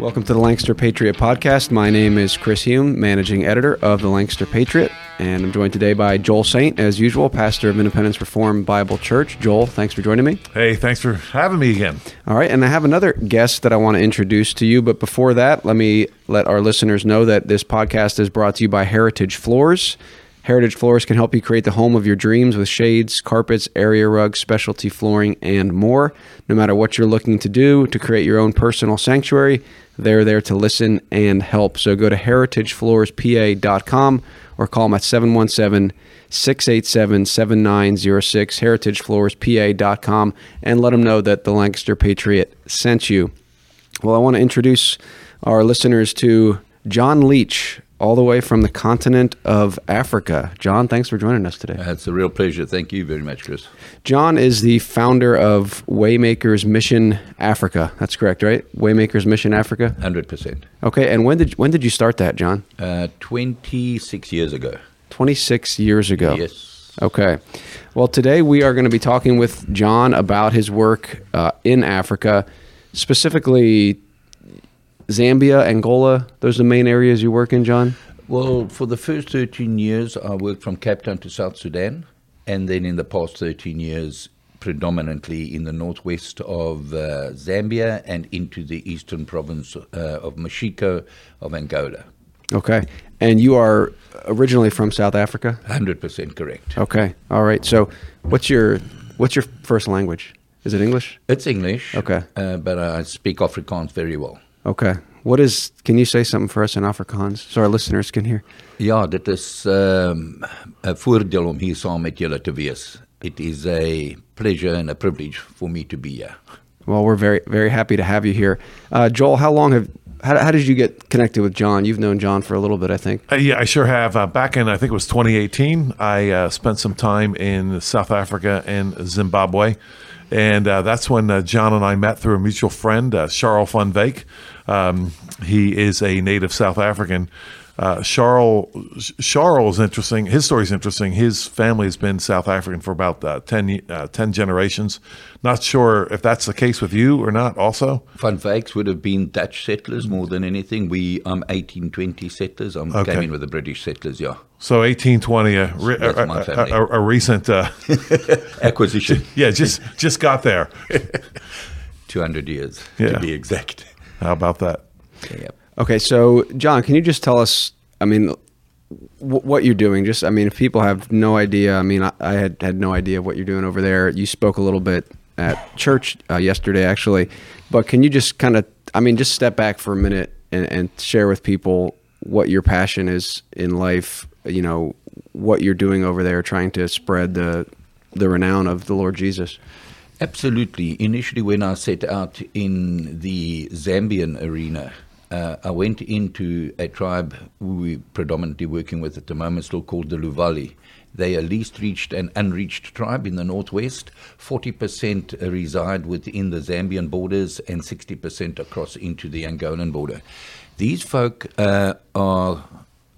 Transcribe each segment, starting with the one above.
Welcome to the Lancaster Patriot Podcast. My name is Chris Hume, managing editor of the Lancaster Patriot, and I'm joined today by Joel Saint, as usual, pastor of Independence Reformed Bible Church. Joel, thanks for joining me. Hey, thanks for having me again. All right, and I have another guest that I want to introduce to you, but before that, let me let our listeners know that this podcast is brought to you by Heritage Floors. Heritage Floors can help you create the home of your dreams with shades, carpets, area rugs, specialty flooring, and more. No matter what you're looking to do to create your own personal sanctuary, they're there to listen and help. So go to heritagefloorspa.com or call them at 717 687 7906, heritagefloorspa.com, and let them know that the Lancaster Patriot sent you. Well, I want to introduce our listeners to John Leach, all the way from the continent of Africa. John, thanks for joining us today. It's a real pleasure. Thank you very much, Chris. John is the founder of Waymakers Mission Africa. That's correct, right? Waymakers Mission Africa. Hundred percent. Okay, and when did when did you start that, John? Uh, Twenty six years ago. Twenty six years ago. Yes. Okay. Well, today we are going to be talking with John about his work uh, in Africa, specifically Zambia, Angola, those are the main areas you work in, John? Well, for the first 13 years, I worked from Cape Town to South Sudan. And then in the past 13 years, predominantly in the northwest of uh, Zambia and into the eastern province uh, of Moxico of Angola. Okay. And you are originally from South Africa? 100% correct. Okay. All right. So, what's your what's your first language? Is it English? It's English. Okay. Uh, but I speak Afrikaans very well. Okay. What is? Can you say something for us in Afrikaans so our listeners can hear? Ja, dit is um, 'n voordeel om hier saam met julle te wees. It is a pleasure and a privilege for me to be here. Well, we're very very happy to have you here, uh, Joel. How long have how, how, did you get connected with John? You've known John for a little bit, I think. Uh, yeah, I sure have. Uh, back in I think it was 2018, I uh, spent some time in South Africa and Zimbabwe. And uh, that's when uh, John and I met through a mutual friend, uh, Charles van Veek. Um, he is a native South African. Uh, Charles, Charles is interesting. His story is interesting. His family has been South African for about uh, 10, uh, 10, generations. Not sure if that's the case with you or not, also. Van Veeks would have been Dutch settlers more than anything. We, I'm 1820 settlers. I okay. came in with the British settlers, yeah. So 1820, a, a, a, a recent uh, acquisition. yeah, just just got there. 200 years yeah. to be exact. How about that? Yep. Okay, so John, can you just tell us? I mean, what you're doing? Just, I mean, if people have no idea, I mean, I, I, had had no idea what you're doing over there. You spoke a little bit at church uh, yesterday, actually, but can you just kind of, I mean, just step back for a minute and, and share with people what your passion is in life you know what you're doing over there, trying to spread the the renown of the Lord Jesus. Absolutely. Initially, when I set out in the Zambian arena, uh, I went into a tribe we are predominantly working with at the moment, still called the Luvale. They are least reached and unreached tribe in the northwest. 40% reside within the Zambian borders and 60% across into the Angolan border. These folk uh, are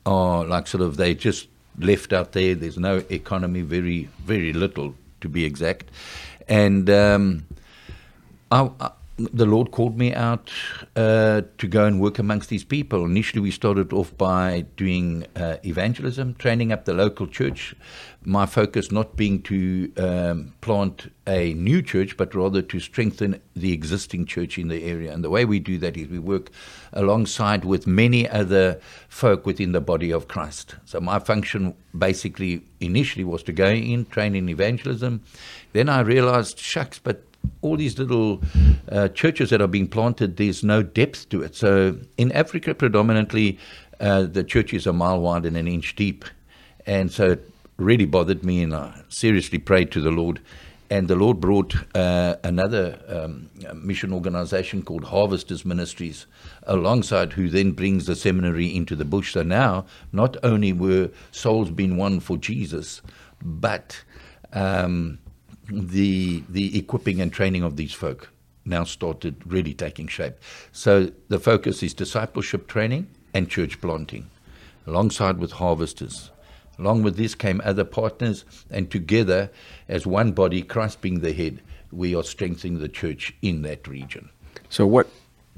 are like sort of they just left out there. There's no economy, very very little to be exact, and um, I, the Lord called me out uh, to go and work amongst these people. Initially, we started off by doing uh, evangelism, training up the local church. My focus not being to um, plant a new church, but rather to strengthen the existing church in the area. And the way we do that is we work alongside with many other folk within the body of Christ. So my function basically initially was to go in, train in evangelism. Then I realized, shucks, but all these little uh, churches that are being planted, there's no depth to it. So in Africa, predominantly, uh, the churches are mile wide and an inch deep. And so it really bothered me, and I seriously prayed to the Lord. And the Lord brought uh, another um, mission organization called Harvesters Ministries alongside, who then brings the seminary into the bush. So now, not only were souls being won for Jesus, but um, the the equipping and training of these folk now started really taking shape. So the focus is discipleship training and church planting, alongside with harvesters. Along with this came other partners, and together, as one body, Christ being the head, we are strengthening the church in that region. So, what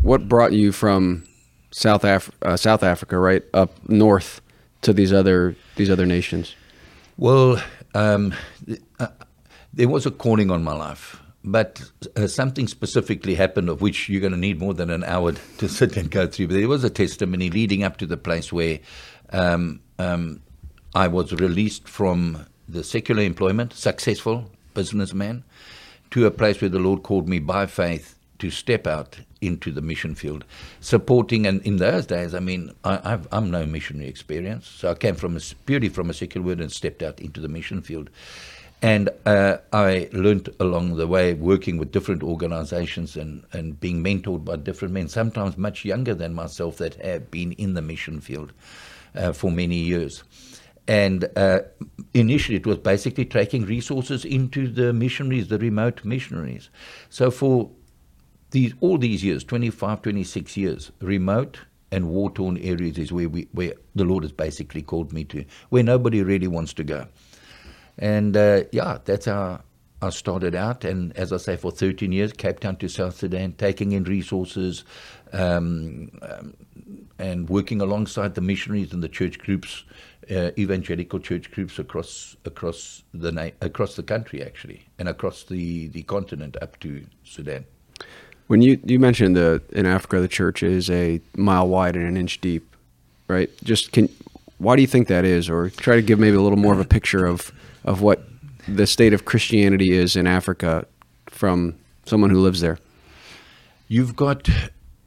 what brought you from South Af- uh, South Africa, right up north to these other these other nations? Well, um, uh, there was a calling on my life, but uh, something specifically happened of which you're going to need more than an hour to sit and go through. But there was a testimony leading up to the place where um, um, I was released from the secular employment, successful businessman, to a place where the Lord called me by faith to step out into the mission field, supporting. And in those days, I mean, I, I've, I'm no missionary experience, so I came from a, purely from a secular world and stepped out into the mission field. And uh, I learned along the way working with different organizations and, and being mentored by different men, sometimes much younger than myself, that have been in the mission field uh, for many years. And uh, initially, it was basically taking resources into the missionaries, the remote missionaries. So for these all these years, 25, 26 years, remote and war-torn areas is where we where the Lord has basically called me to, where nobody really wants to go. And uh, yeah, that's how I started out. And as I say, for 13 years, Cape Town to South Sudan, taking in resources um, um, and working alongside the missionaries and the church groups, uh, evangelical church groups across across the na- across the country, actually, and across the, the continent up to Sudan. When you you mentioned the in Africa the church is a mile wide and an inch deep, right? Just can why do you think that is, or try to give maybe a little more of a picture of of what the state of Christianity is in Africa from someone who lives there? You've got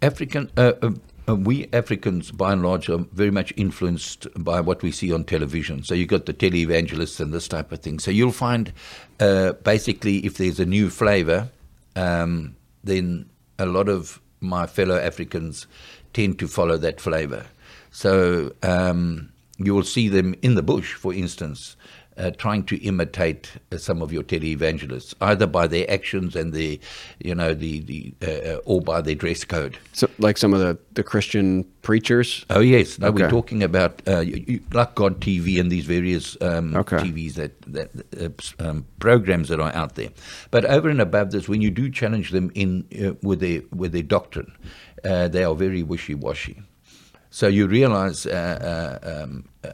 African. Uh, uh, uh, we Africans, by and large, are very much influenced by what we see on television. So you've got the televangelists and this type of thing. So you'll find, uh, basically, if there's a new flavor, um, then a lot of my fellow Africans tend to follow that flavor. So um, you will see them in the bush, for instance, uh, trying to imitate uh, some of your televangelists, either by their actions and the, you know, the the uh, uh, or by their dress code. So, like some of the, the Christian preachers. Oh yes, no, we're talking about uh, you, you, like God TV and these various um, Okay. TVs that that um, programs that are out there. But over and above this, when you do challenge them in uh, with their with their doctrine, uh, they are very wishy washy. So you realize. Uh, uh, um, uh,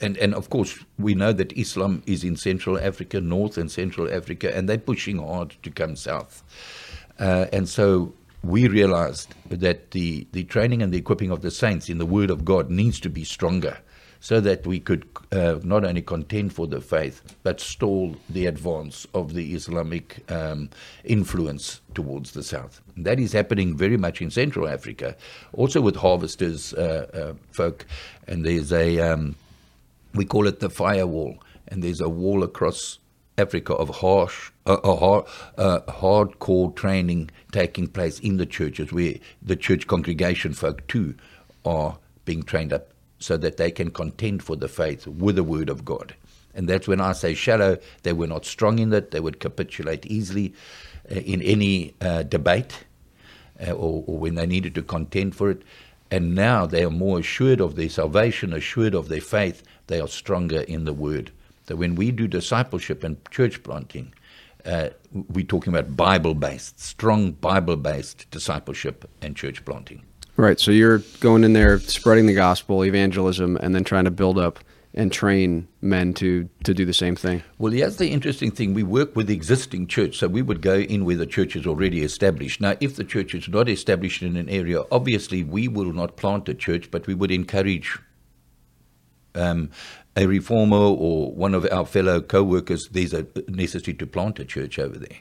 and, and of course, we know that Islam is in Central Africa, North and Central Africa, and they're pushing hard to come south. Uh, and so we realized that the, the training and the equipping of the saints in the Word of God needs to be stronger so that we could uh, not only contend for the faith, but stall the advance of the Islamic um, influence towards the south. That is happening very much in Central Africa, also with harvesters uh, uh, folk. And there's a, um, we call it the firewall, and there's a wall across Africa of harsh, uh, hard, uh, hardcore training taking place in the churches, where the church congregation folk too are being trained up so that they can contend for the faith with the word of God. And that's when I say shallow, they were not strong in that. They would capitulate easily uh, in any uh, debate uh, or, or when they needed to contend for it. And now they are more assured of their salvation, assured of their faith. They are stronger in the word. So when we do discipleship and church planting, uh, we're talking about Bible based, strong Bible based discipleship and church planting. Right. So you're going in there, spreading the gospel, evangelism, and then trying to build up and train men to to do the same thing. Well, here's the interesting thing. We work with the existing church, so we would go in where the church is already established. Now, if the church is not established in an area, obviously we will not plant a church, but we would encourage um, a reformer or one of our fellow co-workers, there's a necessity to plant a church over there.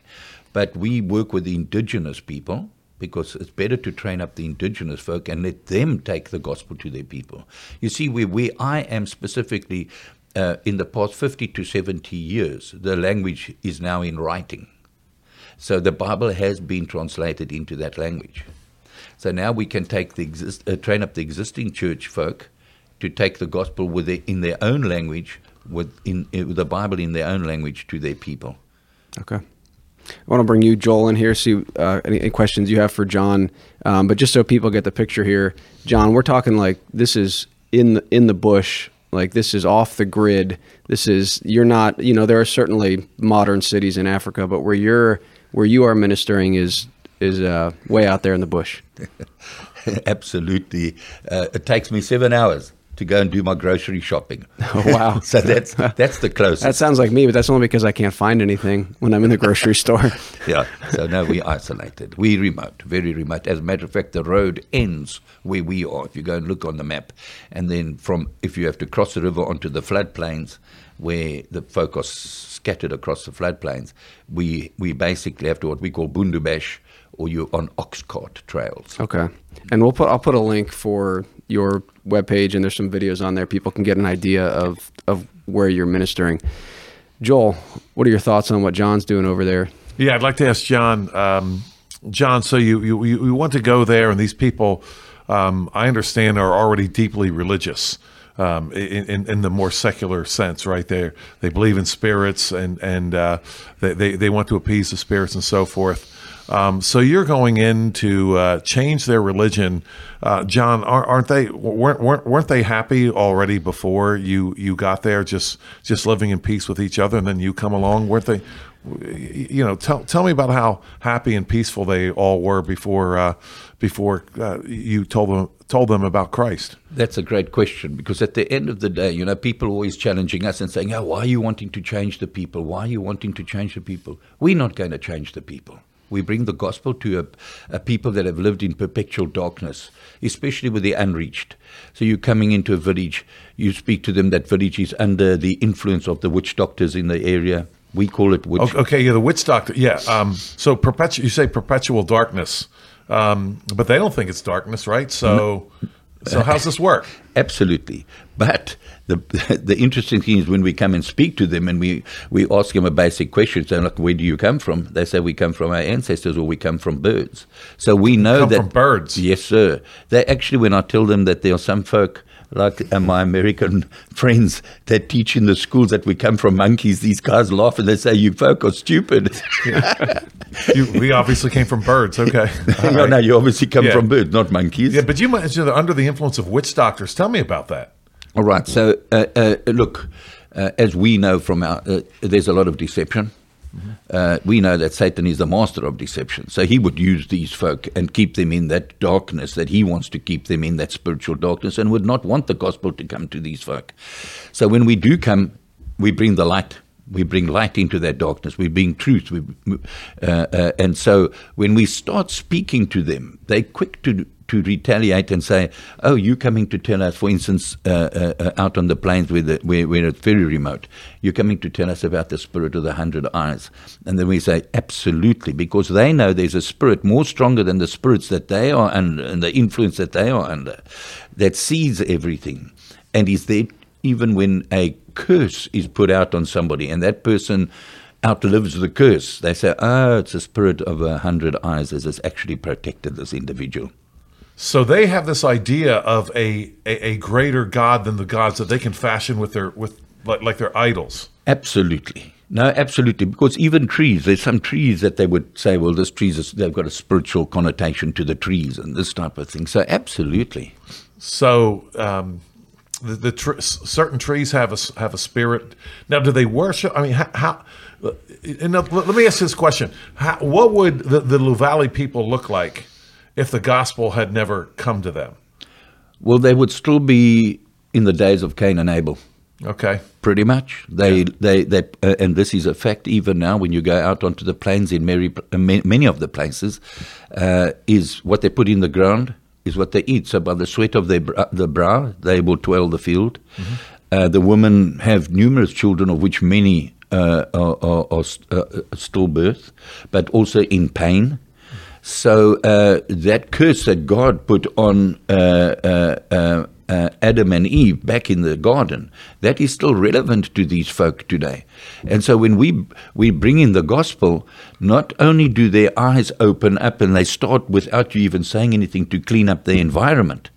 But we work with the indigenous people because it's better to train up the indigenous folk and let them take the gospel to their people. You see, where, where I am specifically, uh, in the past 50 to 70 years, the language is now in writing. So the Bible has been translated into that language. So now we can take the exist, uh, train up the existing church folk to take the gospel with in their own language, with, in, uh, with the Bible in their own language to their people. Okay. I want to bring you, Joel, in here. See uh, any, any questions you have for John, um, but just so people get the picture here, John, we're talking like this is in the, in the bush, like this is off the grid. This is you're not, you know, there are certainly modern cities in Africa, but where you're where you are ministering is is uh, way out there in the bush. Absolutely. Uh, it takes me seven hours to go and do my grocery shopping. Oh, wow. so that's that's the closest. That sounds like me, but that's only because I can't find anything when I'm in the grocery store. yeah. So now we isolated. We remote, very remote. As a matter of fact, the road ends where we are. If you go and look on the map, and then from if you have to cross the river onto the floodplains, where the folk are scattered across the floodplains, we we basically have to what we call bundubash, or you're on ox cart trails. Okay, and we'll put I'll put a link for your webpage, and there's some videos on there. People can get an idea of of where you're ministering. Joel, what are your thoughts on what John's doing over there? Yeah, I'd like to ask John. Um, John, so you, you you want to go there, and these people, um, I understand, are already deeply religious. Um, in, in the more secular sense, right there, they believe in spirits and and uh, they, they, they want to appease the spirits and so forth. Um, so you're going in to uh, change their religion, uh, John. Aren't they? Weren't, weren't weren't they happy already before you you got there? Just just living in peace with each other, and then you come along. Weren't they? You know, tell tell me about how happy and peaceful they all were before uh, before uh, you told them told them about Christ. That's a great question because at the end of the day, you know, people always challenging us and saying, "Oh, why are you wanting to change the people? Why are you wanting to change the people?" We're not going to change the people. We bring the gospel to a, a, people that have lived in perpetual darkness, especially with the unreached. So you're coming into a village, you speak to them, that village is under the influence of the witch doctors in the area. We call it witch. Okay, yeah, the witch doctor. Yeah. Um, so perpetual, you say perpetual darkness, um, but they don't think it's darkness, right? So, so how's this work? Absolutely. But the the interesting thing is when we come and speak to them and we, we ask them a basic question, so like, where do you come from? They say we come from our ancestors or we come from birds. So we know that from birds. Yes, sir. They actually, when I tell them that there are some folk like uh, my American friends that teach in the schools that we come from monkeys, these guys laugh and they say, "You folk are stupid." you, we obviously came from birds. Okay. no, right. no, you obviously come yeah. from birds, not monkeys. Yeah, but you mentioned they're under the influence of witch doctors. Tell me about that. All right. So, uh, uh, look, uh, as we know from our, uh, there's a lot of deception. Mm-hmm. we know that Satan is the master of deception. So he would use these folk and keep them in that darkness that he wants to keep them in, that spiritual darkness, and would not want the gospel to come to these folk. So when we do come, we bring the light. We bring light into that darkness. We bring truth. We, uh, uh, and so when we start speaking to them, they're quick to to retaliate and say, "Oh, you coming to tell us, for instance, uh, uh, uh, out on the plains where, the, where, where it's very remote, you're coming to tell us about the spirit of the hundred eyes." And then we say, "Absolutely," because they know there's a spirit more stronger than the spirits that they are under and the influence that they are under, that sees everything and is there even when a curse is put out on somebody and that person outlives the curse. They say, oh, it's a spirit of a hundred eyes that has actually protected this individual. So they have this idea of a, a, a, greater God than the gods that they can fashion with their with like, like their idols. Absolutely. No, absolutely. Because even trees, there's some trees that they would say, well, this trees is, they've got a spiritual connotation to the trees and this type of thing. So absolutely. So um, the, the tr- certain trees have a have a spirit. Now, do they worship? I mean, how? how and let me ask this question: how, What would the, the Luvale people look like? If the gospel had never come to them? Well, they would still be in the days of Cain and Abel. Okay. Pretty much. They, yeah. they, they, uh, and this is a fact even now when you go out onto the plains in many, uh, many of the places, uh, is what they put in the ground is what they eat. So by the sweat of their the brow, they will toil the field. Mm-hmm. Uh, the women have numerous children, of which many uh, are, are, are, uh, stillbirth, but also in pain. So uh, that curse that God put on uh uh, uh, uh, Adam and Eve back in the garden, that is still relevant to these folk today. And so when we we bring in the gospel, not only do their eyes open up and they start without you even saying anything to clean up their environment,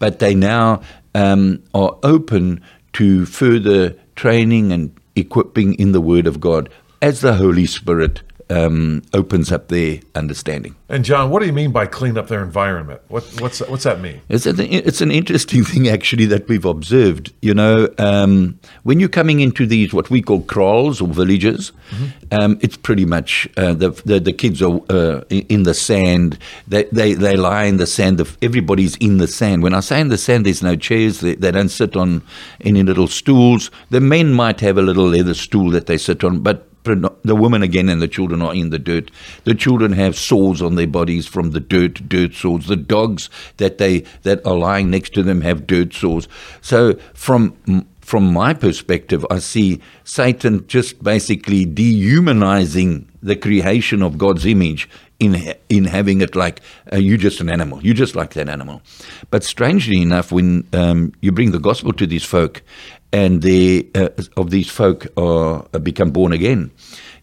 but they now um, are open to further training and equipping in the Word of God as the Holy Spirit um, opens up their understanding. And John, what do you mean by clean up their environment? What, what's what's that mean? It's an, it's an interesting thing actually that we've observed. You know, um, when you're coming into these what we call kraals or villages, mm-hmm. um, it's pretty much uh, the, the, the kids are uh, in the sand. They, they they lie in the sand. Everybody's in the sand. When I say in the sand, there's no chairs. They, they don't sit on any little stools. The men might have a little leather stool that they sit on, but the women again and the children are in the dirt. The children have sores on their bodies from the dirt, dirt sores. The dogs that they that are lying next to them have dirt sores. So from from my perspective, I see Satan just basically dehumanizing the creation of God's image in in having it like uh, you're just an animal, you're just like that animal. But strangely enough, when um, you bring the gospel to these folk, and the uh, of these folk are become born again,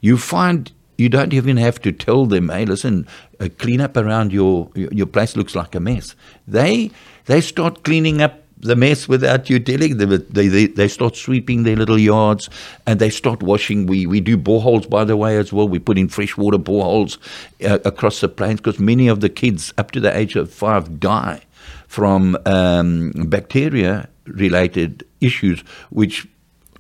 you find you don't even have to tell them, hey, listen, uh, clean up around your your place looks like a mess. They they start cleaning up the mess without you telling them. They, they, they start sweeping their little yards and they start washing. We, we do boreholes, by the way, as well. We put in freshwater boreholes uh, across the plains because many of the kids up to the age of five die from um, bacteria related issues, which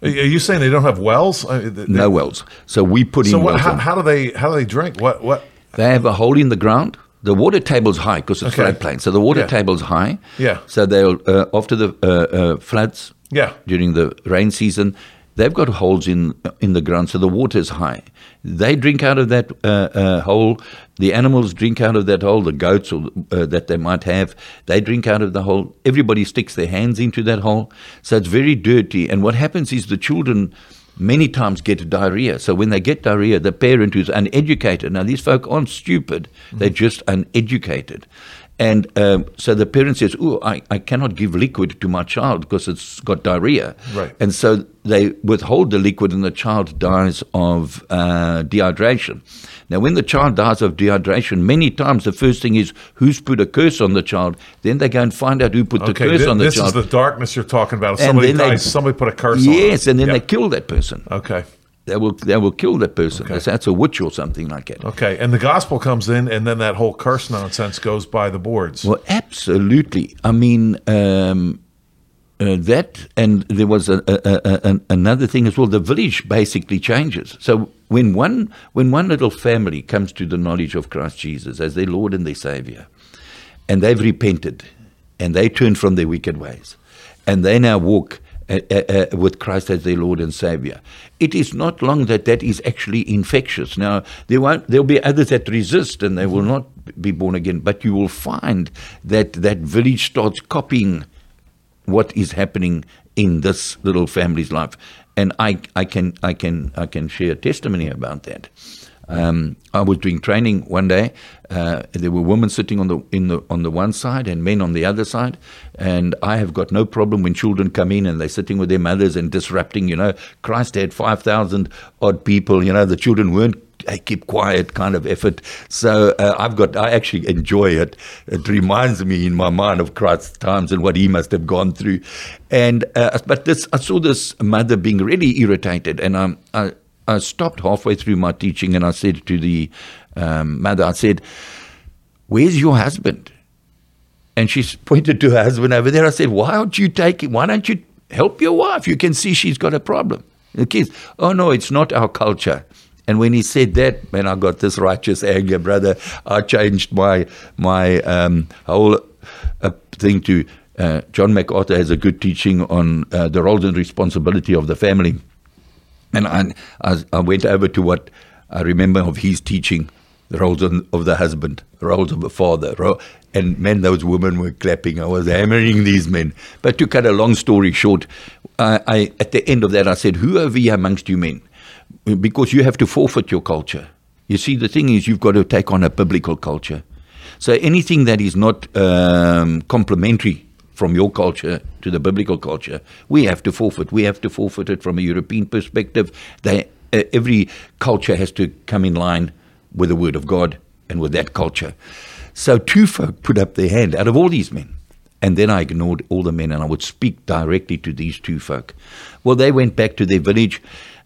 are you saying they don't have wells? I mean, they, no wells. So we put so in. So how, how, do they how do they drink? What what? They have a hole in the ground. The water table's high because it's okay. floodplain. So the water yeah. table's high. Yeah. So they'll uh, after the uh, uh, floods. Yeah. During the rain season, they've got holes in in the ground, so the water is high. They drink out of that uh, uh, hole. The animals drink out of that hole. The goats or, uh, that they might have, they drink out of the hole. Everybody sticks their hands into that hole, so it's very dirty. And what happens is the children many times get diarrhea. So when they get diarrhea, the parent who's uneducated. Now these folk aren't stupid; mm-hmm. they're just uneducated. And um, so the parent says, "Oh, I, I cannot give liquid to my child because it's got diarrhea." Right. And so they withhold the liquid, and the child dies of uh, dehydration. Now, when the child dies of dehydration, many times the first thing is who's put a curse on the child. Then they go and find out who put okay, the curse th- on the this child. This is the darkness you're talking about. If somebody dies, they, somebody put a curse yes, on. Yes, and then they kill that person. Okay they will they will kill that person. Okay. That's a witch or something like that. Okay, and the gospel comes in, and then that whole curse nonsense goes by the boards. Well, absolutely. I mean. Um, uh, that and there was a, a, a, another thing as well. The village basically changes. So when one when one little family comes to the knowledge of Christ Jesus as their Lord and their Savior, and they've repented, and they turn from their wicked ways, and they now walk uh, uh, uh, with Christ as their Lord and Savior. It is not long that that is actually infectious. Now there won't there'll be others that resist and they will not be born again, but you will find that that village starts copying what is happening in this little family's life, and I I can I can I can share testimony about that. Um, I was doing training one day. Uh, there were women sitting on the in the on the one side and men on the other side, and I have got no problem when children come in and they're sitting with their mothers and disrupting. You know, Christ had five thousand odd people. You know, the children weren't I keep quiet kind of effort. So uh, I've got, I actually enjoy it. It reminds me in my mind of Christ's times and what he must have gone through. And, uh, but this, I saw this mother being really irritated and um, I, I stopped halfway through my teaching and I said to the um, mother, I said, Where's your husband? And she pointed to her husband over there. I said, Why aren't you taking, why don't you help your wife? You can see she's got a problem. The kids, oh no, it's not our culture. And when he said that, man, I got this righteous anger, brother. I changed my my um, whole uh, thing to uh, John MacArthur has a good teaching on uh, the roles and responsibility of the family. And I, I, went over to what I remember of his teaching, the roles of the husband, the roles of the father. And men, those women were clapping. I was hammering these men. But to cut a long story short, I, I, at the end of that, I said, Who are we amongst you men? Because you have to forfeit your culture. You see, the thing is, you've got to take on a biblical culture. So anything that is not um, complementary from your culture to the biblical culture, we have to forfeit. We have to forfeit it from a European perspective. They, uh, every culture has to come in line with the Word of God and with that culture. So two folk put up their hand out of all these men. And then I ignored all the men and I would speak directly to these two folk. Well, they went back to their village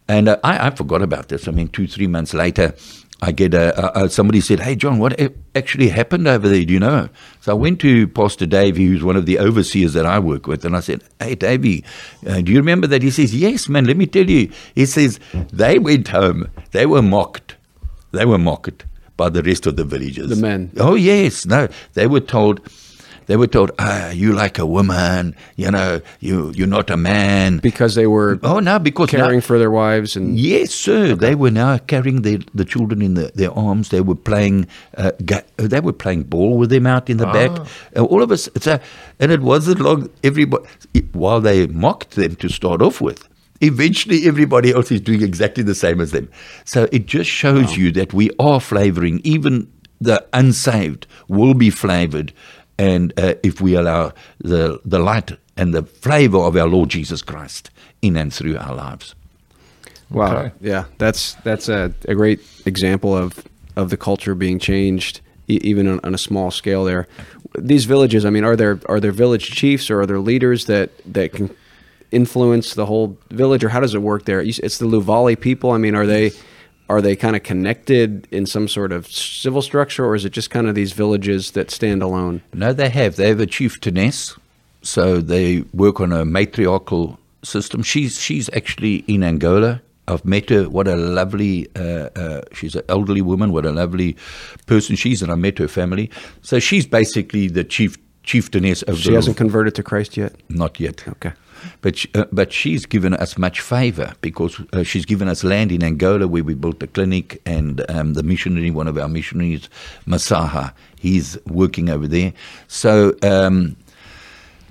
and uh, I, I forgot about this. I mean, two, three months later, I get a, a, somebody said, "Hey John, what actually happened over there? Do you know?" So I went to Pastor Davey, who's one of the overseers that I work with, and I said, "Hey Davey, uh, do you remember that?" He says, "Yes, man. Let me tell you." He says they went home. They were mocked. They were mocked by the rest of the villagers. The men. Oh yes, no. They were told. They were told, "Ah, you like a woman. You know, you you're not a man." because they were Oh no, because now- caring for their wives and Yes, sir. They were now carrying their, the children in the, their arms. They were playing. Uh, ga- uh, they were playing ball with them out in the back. Uh, all of us. So, and it wasn't long. Everybody, while they mocked them to start off with, eventually everybody else is doing exactly the same as them. So it just shows you that we are flavoring. Even the unsaved will be flavored, and uh, if we allow the the light and the flavor of our Lord Jesus Christ in and through our lives. Wow. Okay. Yeah, that's that's a, a great example of of the culture being changed, e- even on, on a small scale. There, these villages. I mean, are there are there village chiefs or are there leaders that that can influence the whole village, or how does it work there? It's the Luvale people. I mean, are they are they kind of connected in some sort of civil structure, or is it just kind of these villages that stand alone? No, they have. They have a chieftainess, so they work on a matriarchal system. She's she's actually in Angola. I've met her. What a lovely. Uh, uh, she's an elderly woman. What a lovely person she is, and I met her family. So she's basically the chief chieftainess of She the. hasn't converted to Christ yet. Not yet. Okay. But sh- uh, but she's given us much favor because uh, she's given us land in Angola where we built a clinic, and um, the missionary, one of our missionaries, Masaha, he's working over there. So um,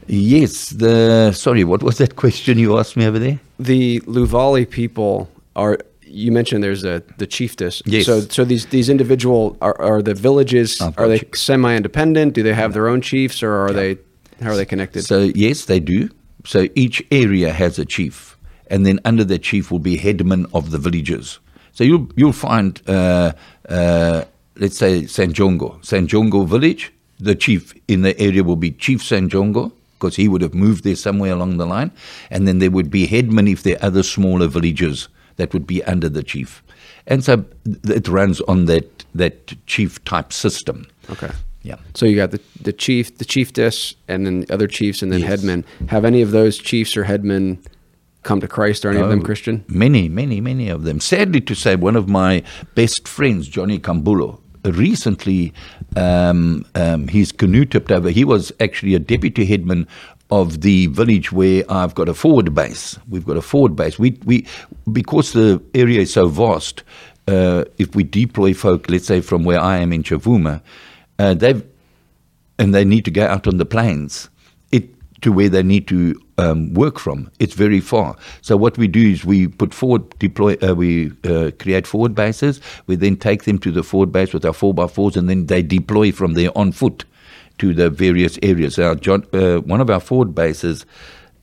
yes, the sorry, what was that question you asked me over there? the Luvale people are. You mentioned there's a the chiefess. Yes. So so these these individual are, are the villages are they semi independent? Do they have their own chiefs or are they how are they connected? So yes, they do. So each area has a chief, and then under the chief will be headman of the villages. So you'll you'll find, uh, uh, let's say Sanjongo, Sanjongo village. The chief in the area will be Chief Sanjongo because he would have moved there somewhere along the line, and then there would be headmen if there are other smaller villages that would be under the chief, and so it runs on that that chief type system. okay. Yeah. So you got the the chief, the chiefess, and then the other chiefs, and then Yes. headmen. Have any of those chiefs or headmen come to Christ? Are any of them Oh, Christian? Many, many, many of them. Sadly to say, one of my best friends, Johnny Cambulo, recently um, um, his canoe tipped over. He was actually a deputy headman of the village where I've got a forward base. We've got a forward base. We, we, because the area is so vast, uh, if we deploy folk, let's say from where I am in Chavuma, uh, they've and they need to go out on the plains it, to where they need to um, work from. It's very far. So what we do is we put forward, deploy, uh, we uh, create forward bases. We then take them to the forward base with our four by fours, and then they deploy from there on foot to the various areas. Our uh, one of our forward bases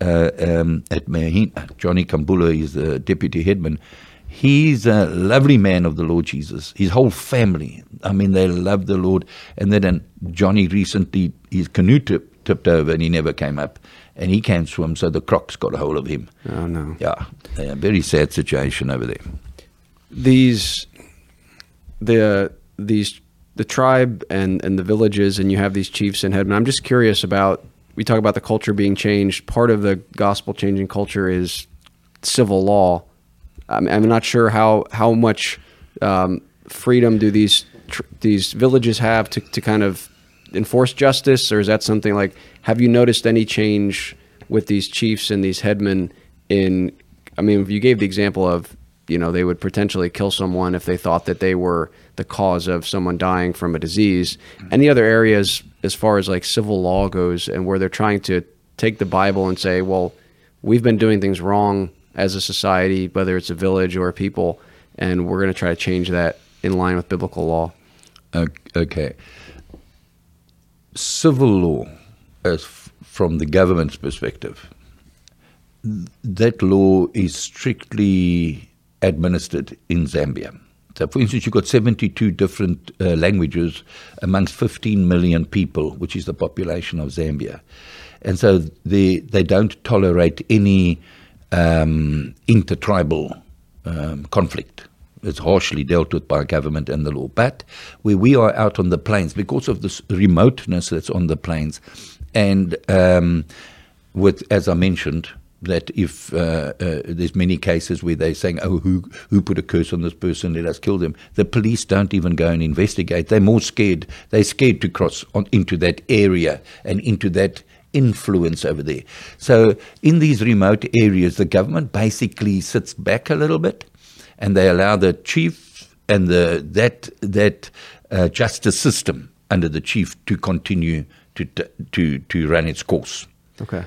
uh, um, at Mahina, Johnny Kambula is the deputy headman. He's a lovely man of the Lord Jesus. His whole family, I mean, they love the Lord. And then Johnny recently, his canoe tip, tipped over and he never came up. And he can't swim, so the crocs got a hold of him. Oh no. Yeah, a very sad situation over there. these the these the tribe and and the villages and you have these chiefs and headmen i'm just curious about we talk about the culture being changed part of the gospel changing culture is civil law i'm, I'm not sure how how much um, freedom do these tr- these villages have to, to kind of enforce justice or is that something like have you noticed any change with these chiefs and these headmen in i mean you gave the example of you know they would potentially kill someone if they thought that they were the cause of someone dying from a disease. Any other areas as far as like civil law goes and where they're trying to take the bible and say well we've been doing things wrong as a society whether it's a village or a people and we're going to try to change that in line with biblical law Okay. Civil law, as f- from the government's perspective, th- that law is strictly administered in Zambia. So, for instance, you've got 72 different uh, languages amongst 15 million people, which is the population of Zambia. And so they, they don't tolerate any um, intertribal um, conflict. it's harshly dealt with by government and the law. But where we are out on the plains, because of this remoteness that's on the plains, and um, with, as I mentioned, that if uh, uh, there's many cases where they're saying, "Oh, who who put a curse on this person? Let us kill them." The police don't even go and investigate. They're more scared. They're scared to cross on, into that area and into that influence over there. So in these remote areas, the government basically sits back a little bit, and they allow the chief and the that that uh, justice system under the chief to continue to to to run its course. Okay.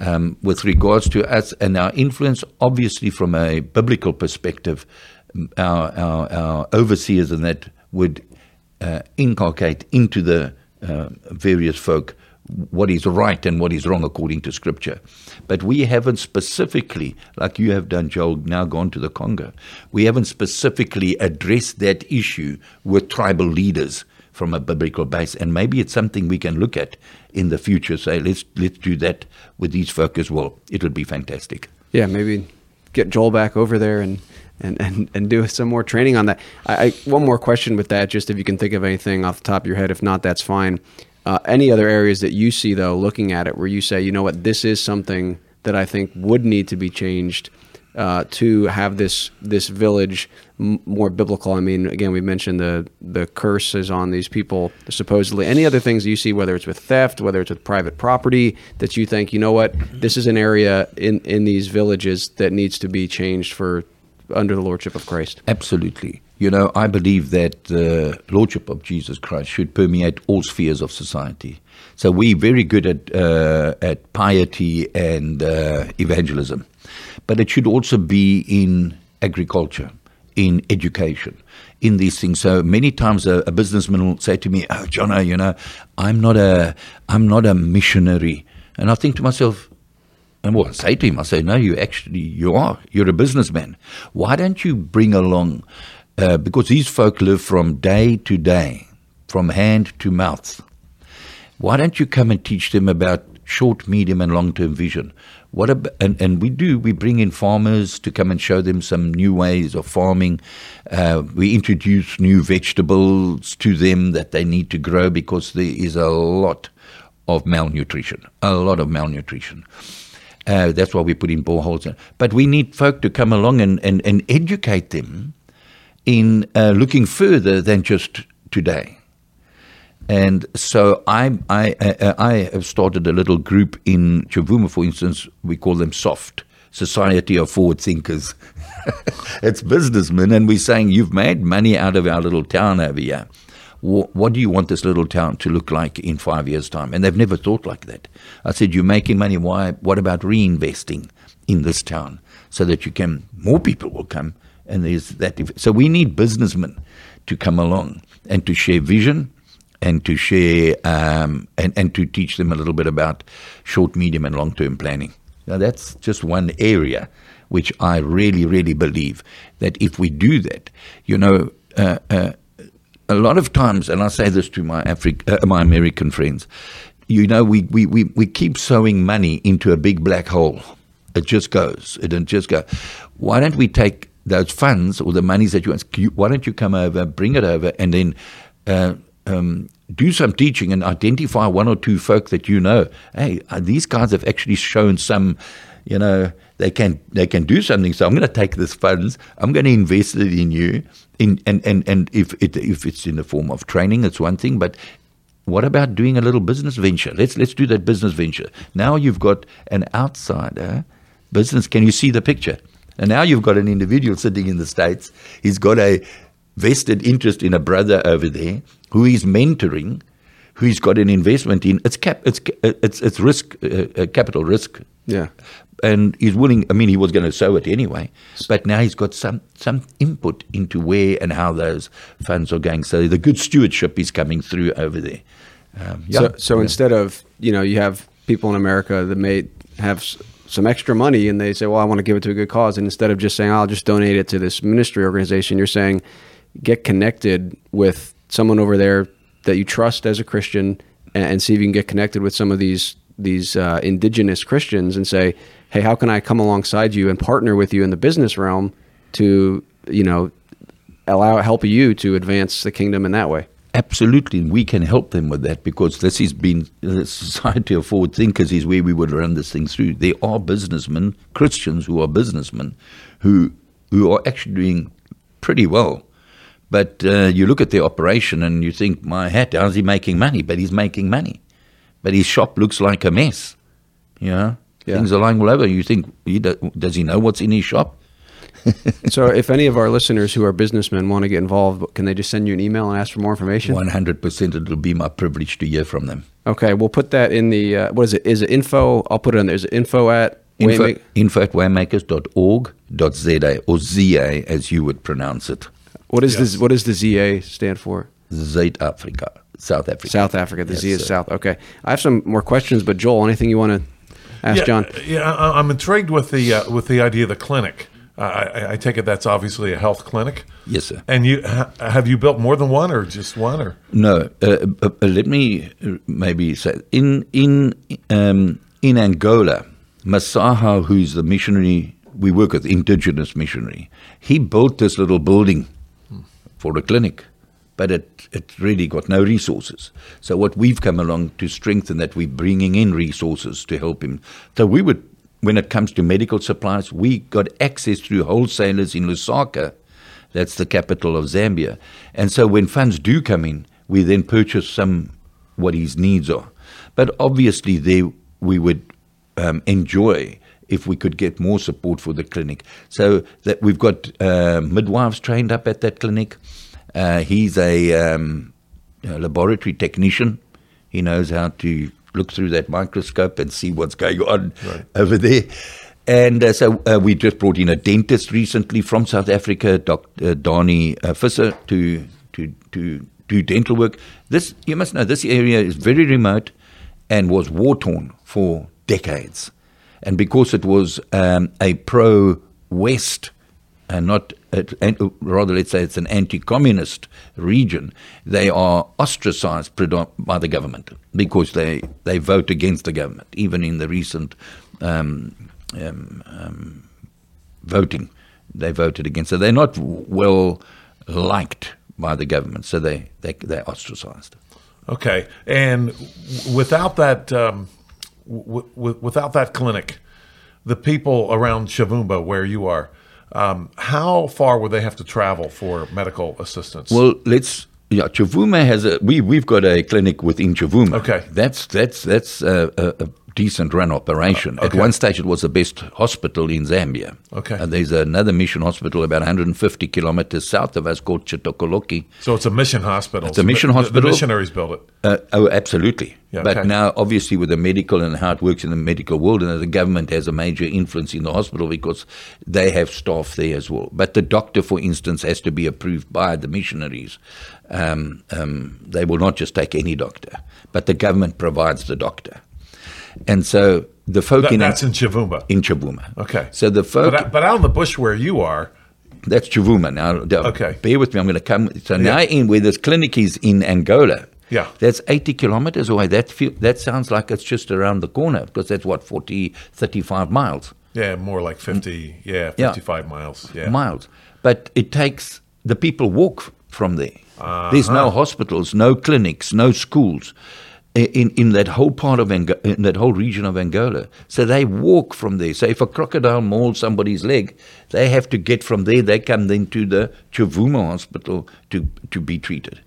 Um, with regards to us and our influence, obviously from a biblical perspective, our, our, our overseers and that would uh, inculcate into the uh, various folk what is right and what is wrong according to Scripture. But we haven't specifically, like you have done, Joel, now gone to the Congo, we haven't specifically addressed that issue with tribal leaders from a biblical base. And maybe it's something we can look at in the future. Say, let's let's do that with these folk as well. It would be fantastic. Yeah, maybe get Joel back over there and and, and, and do some more training on that. I, I, one more question with that, just if you can think of anything off the top of your head. If not, that's fine. Uh, any other areas that you see, though, looking at it, where you say, you know what, this is something that I think would need to be changed uh, to have this this village m- more biblical. I mean, again, we mentioned the the curses on these people supposedly. Any other things you see, whether it's with theft, whether it's with private property, that you think, you know what, this is an area in in these villages that needs to be changed for under the lordship of Christ. Absolutely. You know, I believe that the lordship of Jesus Christ should permeate all spheres of society. So we're very good at uh, at piety and uh, evangelism but it should also be in agriculture, in education, in these things. So many times a, a businessman will say to me, "Oh, Jono, you know, I'm not a, I'm not a missionary," and I think to myself. And what I say to him, I say, no, you actually, you are. You're a businessman. Why don't you bring along, uh, because these folk live from day to day, from hand to mouth. Why don't you come and teach them about short, medium, and long term vision? What about, and, and we do, we bring in farmers to come and show them some new ways of farming. Uh, we introduce new vegetables to them that they need to grow because there is a lot of malnutrition, a lot of malnutrition. Uh, that's why we put in boreholes. But we need folk to come along and, and, and educate them in uh, looking further than just today. And so I, I, I have started a little group in Chavuma, for instance. We call them SOFT, Society of Forward Thinkers. it's businessmen, and we're saying, You've made money out of our little town over here. What do you want this little town to look like in five years' time? And they've never thought like that. I said, You're making money. Why? What about reinvesting in this town so that you can, more people will come? And there's that. So we need businessmen to come along and to share vision and to share um, and, and to teach them a little bit about short, medium, and long term planning. Now, that's just one area which I really, really believe that if we do that, you know, uh, uh, a lot of times, and I say this to my Afri- uh, my American friends, you know, we, we, we, we keep sowing money into a big black hole. It just goes. It just go. Why don't we take those funds or the monies that you want? Why don't you come over, bring it over, and then uh, um, do some teaching and identify one or two folk that you know. Hey, uh, these guys have actually shown some, you know, they can they can do something. So I'm going to take this funds. I'm going to invest it in you. In and and and if it if it's in the form of training, it's one thing. But what about doing a little business venture? Let's let's do that business venture. Now you've got an outsider business. Can you see the picture? And now you've got an individual sitting in the states. He's got a vested interest in a brother over there who he's mentoring, who he's got an investment in. It's cap, it's it's it's risk, uh, uh, capital risk. Yeah, and he's willing. I mean, he was going to sow it anyway, but now he's got some some input into where and how those funds are going. So the good stewardship is coming through over there. Um, yeah, so, so yeah. instead of you know you have people in America that may have some extra money and they say, well, I want to give it to a good cause, and instead of just saying, I'll just donate it to this ministry organization, you're saying get connected with someone over there that you trust as a Christian and, and see if you can get connected with some of these these uh, indigenous Christians and say, hey, how can I come alongside you and partner with you in the business realm to you know allow help you to advance the kingdom in that way. Absolutely, we can help them with that because this has been the society of forward thinkers is where we would run this thing through. There are businessmen, Christians who are businessmen, who who are actually doing pretty well. But uh, you look at their operation and you think, my hat, how's he making money? But he's making money. But his shop looks like a mess. You know, Yeah. things are lying all over. You think, he do, does he know what's in his shop? So, if any of our listeners who are businessmen want to get involved, can they just send you an email and ask for more information? 100% it'll be my privilege to hear from them. Okay, we'll put that in the uh, what is it? Is it info? I'll put it in there. Is it info at Info, Wayma- info at waymakers.org.za or ZA as you would pronounce it. What is Yes. this? What does the ZA stand for? Zuid-Afrika, South Africa. South Africa. The Yes, Z is sir. South. Okay, I have some more questions, but Joel, anything you want to ask yeah, John? Yeah, I, I'm intrigued with the uh, with the idea of the clinic. I, I take it that's obviously a health clinic. Yes, sir. And you ha, have you built more than one or just one or? No, uh, uh, uh, let me uh, maybe say in in um, in Angola, Masaha, who's the missionary we work with, indigenous missionary, he built this little building for a clinic, but it it really got no resources. So what we've come along to strengthen that, we're bringing in resources to help him. So we would, when it comes to medical supplies, we got access through wholesalers in Lusaka. That's the capital of Zambia. And so when funds do come in, we then purchase some what his needs are. But obviously, there we would um, enjoy if we could get more support for the clinic. So that we've got uh, midwives trained up at that clinic. Uh, he's a, um, a laboratory technician. He knows how to look through that microscope and see what's going on Right. over there. And uh, so uh, we just brought in a dentist recently from South Africa, Dr. Donnie uh, Visser, to, to, to do dental work. This, you must know, this area is very remote and was war torn for decades. And because it was um, a pro West and not, uh, uh, rather, let's say it's an anti communist region, they are ostracized by the government because they, they vote against the government, even in the recent um, um, um, voting. They voted against. So they're not well liked by the government. So they, they, they're ostracized. Okay, and without that, um, w- w- without that clinic, the people around Shavumba, where you are, um, how far would they have to travel for medical assistance? Well, let's. Yeah, Chavuma has a. We we've got a clinic within Chavuma. Okay. that's that's that's a, a, a decent run operation. At okay. one stage, it was the best hospital in Zambia. Okay. and there's another mission hospital about 150 kilometers south of us called Chitokoloki. so it's a mission hospital. It's a mission the, The hospital. missionaries built it. Uh, oh, absolutely. Yeah, but okay. now, obviously, with the medical and how it works in the medical world, and the government has a major influence in the hospital because they have staff there as well. But the doctor, for instance, has to be approved by the missionaries. Um, um, they will not just take any doctor, but the government provides the doctor. And so the folk That- in that's in Chavumba. in Chabuma. Okay. So the folk But, but out in the bush where you are, that's Chavuma. Now, Okay. bear with me. I'm going to come. So now, in where this clinic is in Angola, Yeah. that's 80 kilometers away. That feel, that sounds like it's just around the corner because that's what 40, 35 miles. yeah, more like 50, yeah, Yeah. 55 miles. Yeah. Miles, but it takes the people walk from there. There's Uh-huh. no hospitals, no clinics, no schools. In, in that whole part of Angola, in that whole region of Angola, so they walk from there. So if a crocodile mauls somebody's leg, they have to get from there. They come then to the Chavuma hospital to to be treated.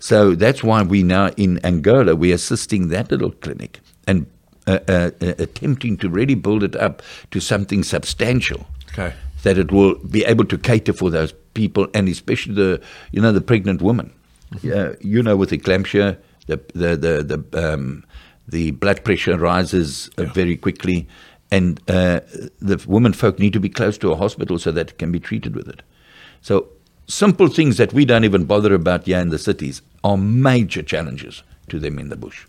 So that's why we now in Angola we're assisting that little clinic and uh, uh, uh, attempting to really build it up to something substantial Okay. that it will be able to cater for those people and especially the you know the pregnant woman. Yeah, you know with eclampsia, the the the the, um, the blood pressure rises uh, very quickly, and uh, the women folk need to be close to a hospital so that it can be treated with it. So simple things that we don't even bother about here in the cities are major challenges to them in the bush.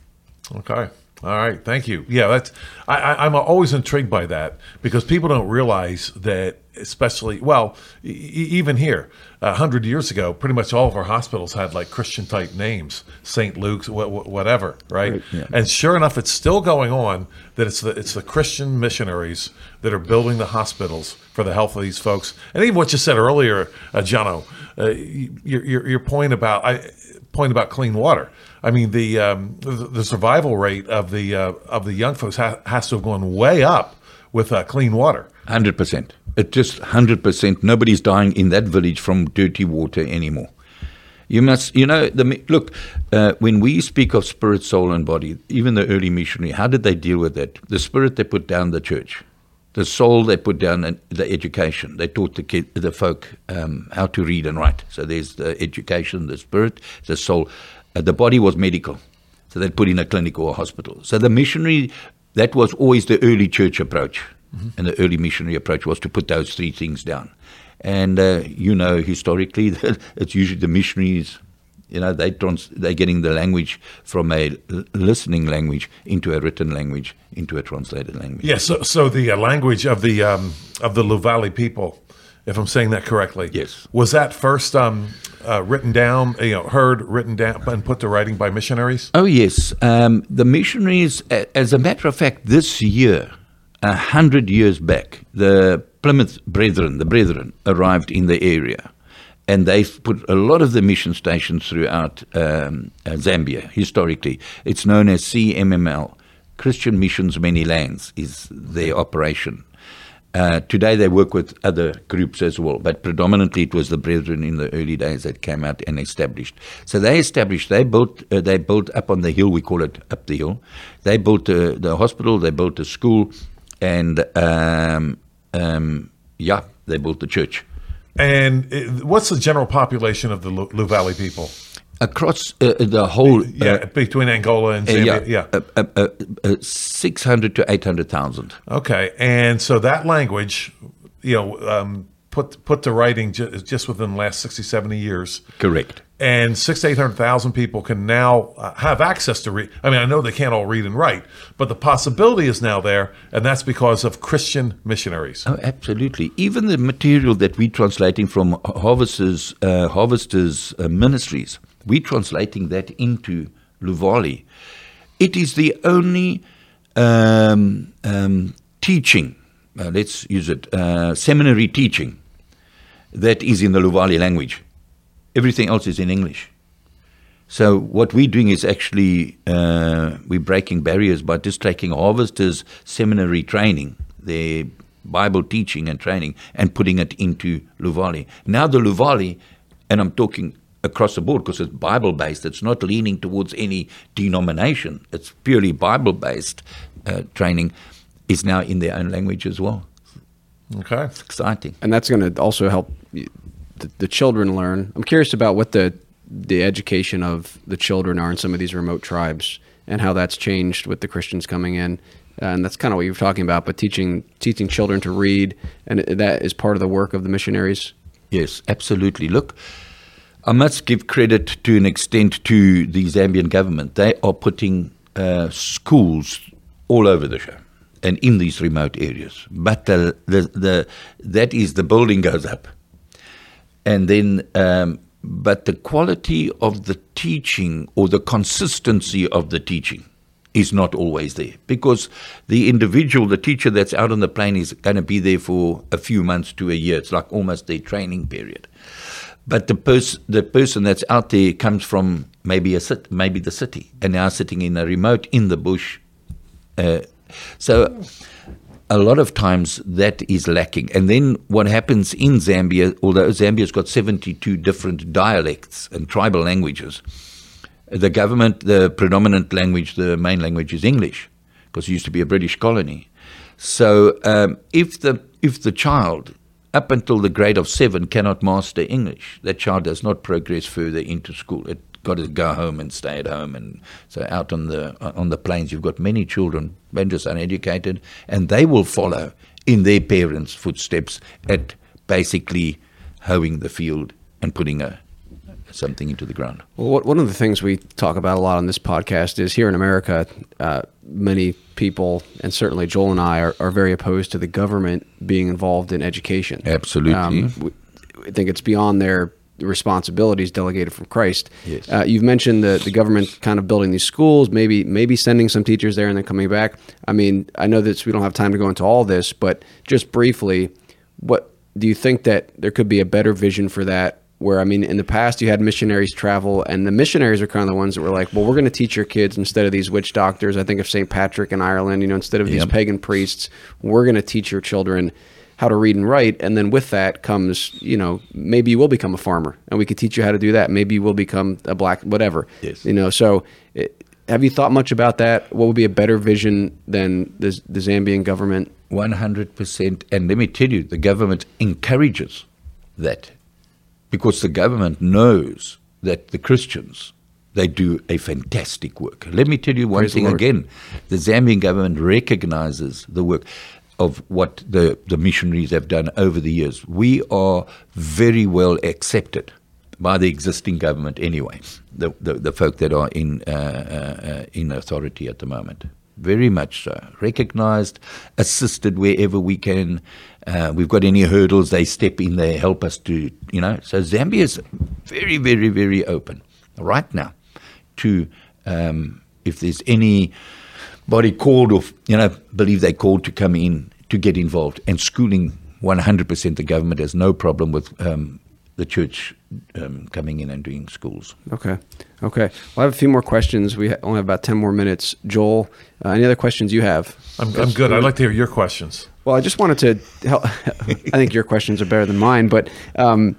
Okay. All right, thank you. Yeah, that's I, I, I'm always intrigued by that because people don't realize that, especially well, e- even here, a hundred years ago, pretty much all of our hospitals had like Christian type names, St. Luke's, wh- wh- whatever, right? And sure enough, it's still going on. That it's the it's the Christian missionaries that are building the hospitals for the health of these folks, and even what you said earlier, uh, Jono, uh, your, your your point about I point about clean water. I mean, the um, the, survival rate of the uh, of the young folks ha- has to have gone way up with uh, clean water. Hundred percent. It just hundred percent. Nobody's dying in that village from dirty water anymore. You must, you know, the look. Uh, when we speak of spirit, soul, and body, even the early missionary, how did they deal with that? The spirit they put down the church, the soul they put down the education. They taught the kid, the folk um, how to read and write. So there's the education, the spirit, the soul. Uh, the body was medical, so they'd put in a clinic or a hospital. So the missionary, that was always the early church approach, and the early missionary approach was to put those three things down. And uh, you know, historically, it's usually the missionaries. You know, they trans- they're getting the language from a l- listening language into a written language into a translated language. Yeah. So so the uh, language of the um, of the Luvale people, if I'm saying that correctly, Yes. was that first um, uh, written down, you know, heard, written down, and put to writing by missionaries. Oh yes, um, the missionaries. As a matter of fact, this year, a hundred years back, the Plymouth Brethren, the Brethren, arrived in the area, and they've put a lot of the mission stations throughout um, uh, Zambia. Historically, it's known as CMML, Christian Missions Many Lands, is their operation. Uh, today they work with other groups as well, but predominantly it was the Brethren in the early days that came out and established. So they established, they built, uh, they built up on the hill. We call it up the hill. They built uh, the hospital, they built a school, and um, um, yeah, they built the church. And what's the general population of the Lu- Valley people? Across uh, the whole, uh, Yeah, between Angola and uh, Zambia. yeah, yeah. uh, uh, uh, uh, six hundred to eight hundred thousand. Okay, and so that language, you know, um, put put to writing ju- just within the last 60, 70 years, Correct. and six to eight hundred thousand people can now uh, have access to read. I mean, I know they can't all read and write, but the possibility is now there, and that's because of Christian missionaries. Oh, absolutely. Even the material that we're translating from Harvesters, uh, Harvesters uh, Ministries, we're translating that into Luvale. It is the only um, um, teaching, uh, let's use it, uh, seminary teaching that is in the Luvale language. Everything else is in English. So what we're doing is actually uh, we're breaking barriers by just taking harvesters' seminary training, their Bible teaching and training, and putting it into Luvale. Now the Luvale, and I'm talking across the board because it's Bible based. It's not leaning towards any denomination. It's purely Bible based uh, training. Is now in their own language as well. Okay, It's exciting. and that's going to also help the, the children learn. I'm curious about what the the education of the children are in some of these remote tribes and how that's changed with the Christians coming in. And that's kind of what you were talking about, but teaching teaching children to read, and that is part of the work of the missionaries. Yes, absolutely. Look, I must give credit to an extent to the Zambian government. They are putting uh, schools all over the show and in these remote areas. But the, the, the, that is the building goes up. And then, um, but the quality of the teaching or the consistency of the teaching is not always there because the individual, the teacher that's out on the plane is going to be there for a few months to a year. It's like almost their training period. But the pers- the person that's out there comes from maybe a cit- maybe the city, and now sitting in a remote in the bush. Uh, so a lot of times that is lacking. And then what happens in Zambia, although Zambia's got 72 different dialects and tribal languages, the government, the predominant language, the main language is English, because it used to be a British colony. So um, if the if the child up until the grade of seven cannot master English, that child does not progress further into school. It got to go home and stay at home, and so out on the on the plains, you've got many children, just uneducated, and they will follow in their parents' footsteps at basically hoeing the field and putting a something into the ground. Well, one of the things we talk about a lot on this podcast is here in America, uh, many people, and certainly Joel and I, are, are very opposed to the government being involved in education. Absolutely. Um, we, I think it's beyond their responsibilities delegated from Christ. Yes. Uh, you've mentioned the, the government kind of building these schools, maybe maybe sending some teachers there and then coming back. I mean, I know that we don't have time to go into all this, but just briefly, what do you think that there could be a better vision for that? Where I mean, in the past, you had missionaries travel, and the missionaries are kind of the ones that were like, "Well, we're going to teach your kids instead of these witch doctors." I think of St. Patrick in Ireland. You know, instead of these pagan priests, we're going to teach your children how to read and write. And then with that comes, you know, maybe you will become a farmer, and we could teach you how to do that. Maybe you will become a black, whatever. Yes. You know, so. It, have you thought much about that? What would be a better vision than the, the Zambian government? 100%. And let me tell you, the government encourages that because the government knows that the Christians, they do a fantastic work. Let me tell you one Praise thing Lord. again. The Zambian government recognizes the work of what the, the missionaries have done over the years. We are very well accepted by the existing government anyway, the, the, the folk that are in, uh, uh, uh, in authority at the moment. Very much so. Recognized, assisted wherever we can. Uh, we've got any hurdles, they step in, they help us to, you know. So Zambia is very, very, very open right now to um, if there's any body called or you know believe they called to come in to get involved and schooling 100% the government has no problem with um, the church um, coming in and doing schools Okay. Okay. Well, I have a few more questions. We only have about 10 more minutes. Joel, uh, any other questions you have? I'm, I'm good. I'd like to hear your questions. Well, I just wanted to help. I think your questions are better than mine, but um,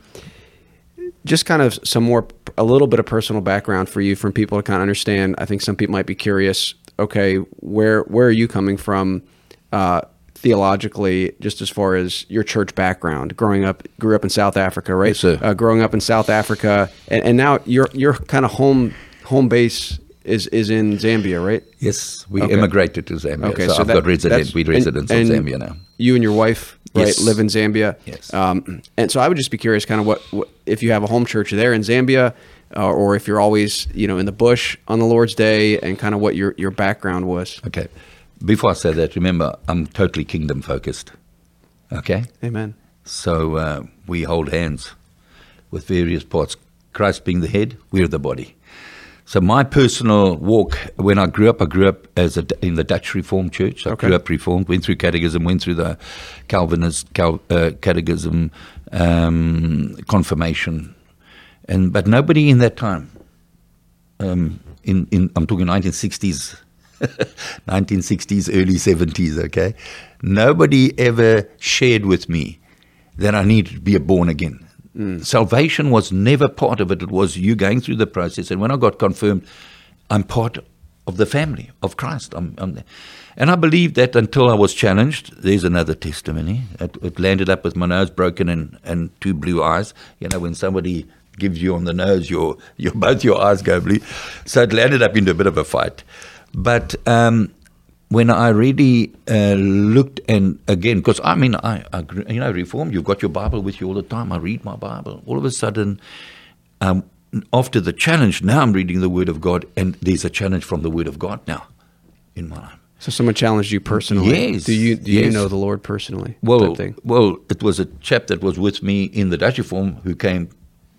just kind of some more, a little bit of personal background for you from people to kind of understand. I think some people might be curious. Okay, where where are you coming from uh, theologically? Just as far as your church background, growing up, grew up in South Africa, right? Yes, sir. Uh, growing up in South Africa, and, and now your your kind of home home base is is in Zambia, right? yes we Okay. immigrated to zambia Okay, so, so i've that- got resident, we residents of zambia now You and your wife, right, Yes. live in Zambia. Yes. Um, and so I would just be curious, kind of what, what if you have a home church there in Zambia, uh, or if you're always, you know, in the bush on the Lord's Day, and kind of what your your background was. okay before i say that remember i'm totally kingdom focused okay Amen. So uh, we hold hands with various parts. Christ being the head, we're the body. So my personal walk, when I grew up, I grew up as a, in the Dutch Reformed Church. I Okay. grew up Reformed, went through Catechism, went through the Calvinist Cal, uh, Catechism, um, confirmation, and but nobody in that time, um, in, in I'm talking 1960s, 1960s, early 70s, okay? Nobody ever shared with me that I needed to be born again. Hmm. Salvation was never part of it. It was you going through the process. And when I got confirmed, I'm part of the family of Christ. I'm, I'm and I believed that until I was challenged. There's another testimony. It, it landed up with my nose broken and, and two blue eyes. You know, when somebody gives you on the nose, your, your both your eyes go blue. So it landed up into a bit of a fight. But um, when I really uh, looked and again, because I mean, I, I you know, reformed. You've got your Bible with you all the time. I read my Bible. All of a sudden, um, after the challenge, now I'm reading the Word of God, and there's a challenge from the Word of God now in my life. So someone challenged you personally. Yes, Do you do you know the Lord personally? Well, thing? well, it was a chap that was with me in the Dutch Reform who came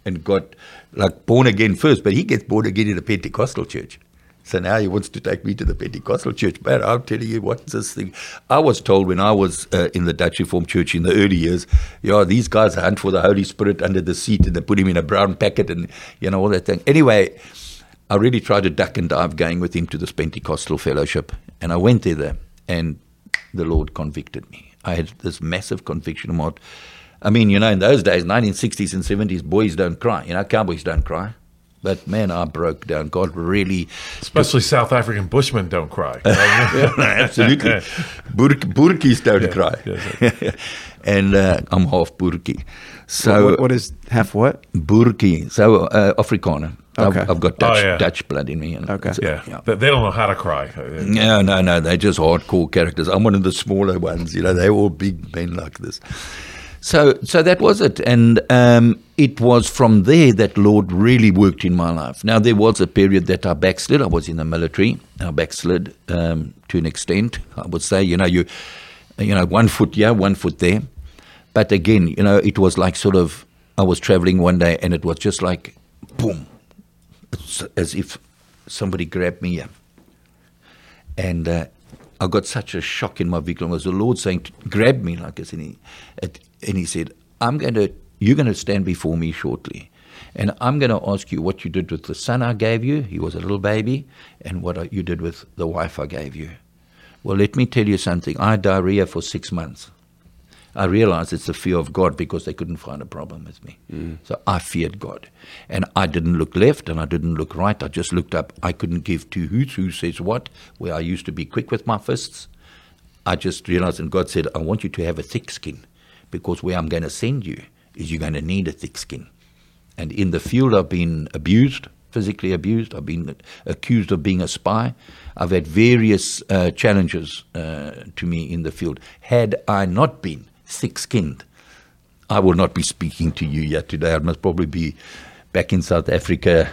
and got like born again first, but he gets born again in a Pentecostal church. So now he wants to take me to the Pentecostal church. Man, I'm telling you, what's this thing? I was told when I was uh, in the Dutch Reformed Church in the early years, yeah, these guys hunt for the Holy Spirit under the seat and they put him in a brown packet and, you know, all that thing. Anyway, I really tried to duck and dive going with him to this Pentecostal fellowship. And I went there, there and the Lord convicted me. I had this massive conviction about, I mean, you know, in those days, 1960s and 70s, boys don't cry. You know, cowboys don't cry. But man, I broke down. God really, Especially South African Bushmen don't cry. absolutely, Burk, Burkies don't cry. and uh, I'm half Burki. So what, what is half what? Burki, so uh, Afrikaner. Okay. I've, I've got Dutch, Oh, yeah. Dutch blood in me. And Okay. so- yeah. They they don't know how to cry. No, no, no. They're just hardcore characters. I'm one of the smaller ones. You know, they're all big men like this. So, so that was it, and um, it was from there that Lord really worked in my life. Now there was a period that I backslid. I was in the military. I backslid um, to an extent. I would say, you know, you, you know, one foot here, one foot there. But again, you know, it was like sort of I was traveling one day, and it was just like, boom, it's as if somebody grabbed me and. Uh, I got such a shock in my vehicle. It was the Lord saying, "Grab me," like this, and he, and he said, "I'm going to, you're going to stand before me shortly, and I'm going to ask you what you did with the son I gave you. He was a little baby, and what you did with the wife I gave you." Well, let me tell you something. I had diarrhea for six months. I realized it's the fear of God because they couldn't find a problem with me. Mm. So I feared God. And I didn't look left and I didn't look right. I just looked up. I couldn't give two hoots who says what, where I used to be quick with my fists. I just realized, and God said, I want you to have a thick skin because where I'm going to send you is you're going to need a thick skin. And in the field, I've been abused, physically abused. I've been accused of being a spy. I've had various uh, challenges uh, to me in the field. Had I not been thick skinned. I would not be speaking to you yet today. I must probably be back in South Africa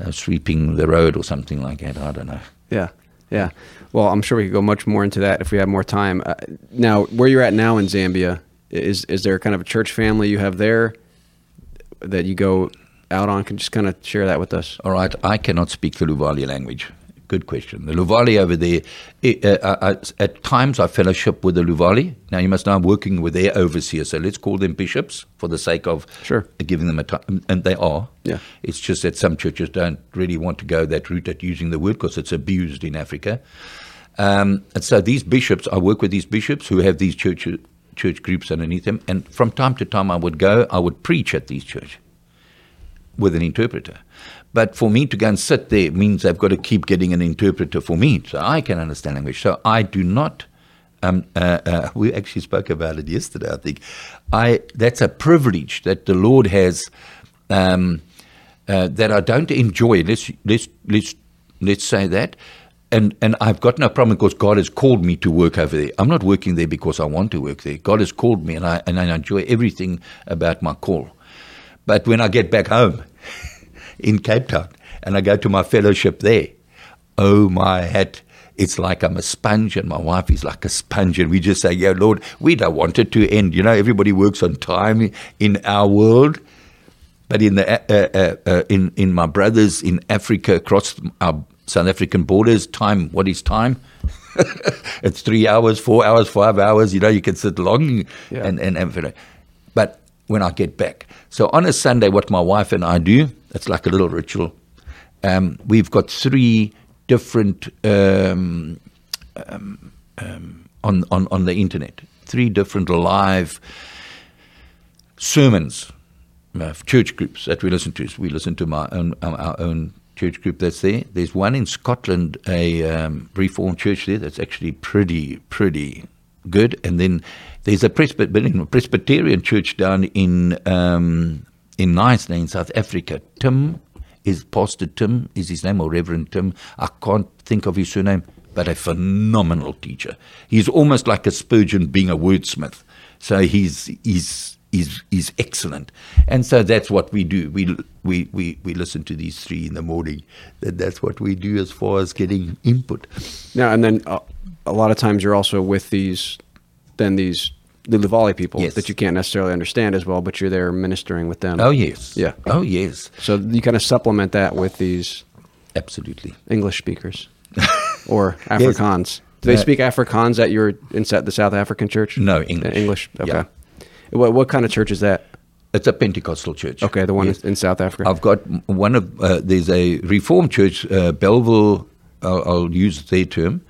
uh, sweeping the road or something like that. I don't know. Yeah, yeah. Well, I'm sure we could go much more into that if we had more time. Uh, now, where you're at now in Zambia, is is there kind of a church family you have there that you go out on? Can you just kind of share that with us? All right. I cannot speak the Luvale language. Good question. The Luvale over there, it, uh, uh, uh, at times I fellowship with the Luvale. Now you must know I'm working with their overseers, so let's call them bishops for the sake of sure. giving them a time. And they are. Yeah. It's just that some churches don't really want to go that route at using the word because it's abused in Africa. Um, and so these bishops, I work with these bishops who have these church, church groups underneath them. And from time to time I would go, I would preach at these churches with an interpreter. But for me to go and sit there means I've got to keep getting an interpreter for me so I can understand language. So I do not. Um, uh, uh, we actually spoke about it yesterday. I think I that's a privilege that the Lord has um, uh, that I don't enjoy. Let's let's let's let's say that. And, and I've got no problem because God has called me to work over there. I'm not working there because I want to work there. God has called me, and I and I enjoy everything about my call. But when I get back home, in Cape Town and I go to my fellowship there. Oh, my hat. It's like I'm a sponge and my wife is like a sponge. And we just say, Yeah, Lord, we don't want it to end. You know, everybody works on time in our world. But in, the, uh, uh, uh, in, in my brothers in Africa, across our South African borders, time, what is time? it's three hours, four hours, five hours. You know, you can sit long yeah. and, and, and, but when I get back. So on a Sunday, what my wife and I do, it's like a little ritual. Um, we've got three different um, um, um, on, on on the internet, three different live sermons uh, church groups that we listen to. We listen to my own our own church group that's there. There's one in Scotland, a um, Reformed church there that's actually pretty pretty good, and then there's a Presbyterian, church down in um, in Knysna in South Africa. Tim is Pastor Tim is his name or Reverend Tim. I can't think of his surname, but a phenomenal teacher. He's almost like a Spurgeon being a wordsmith. So he's he's he's he's excellent. And so that's what we do. We we we, we listen to these three in the morning. That that's what we do as far as getting input. Now and then uh, a lot of times you're also with these then these the Luvale people yes. that you can't necessarily understand as well, but you're there ministering with them. Oh yes, yeah. Oh yes. So you kind of supplement that with these absolutely English speakers or Afrikaans. yes. Do they uh, speak Afrikaans at your in the South African church? No English. English. Okay. Yeah. What what kind of church is that? It's a Pentecostal church. Okay, the one yes. in South Africa. I've got one of uh, there's a Reformed church, uh, Bellville. I'll, I'll, use their term,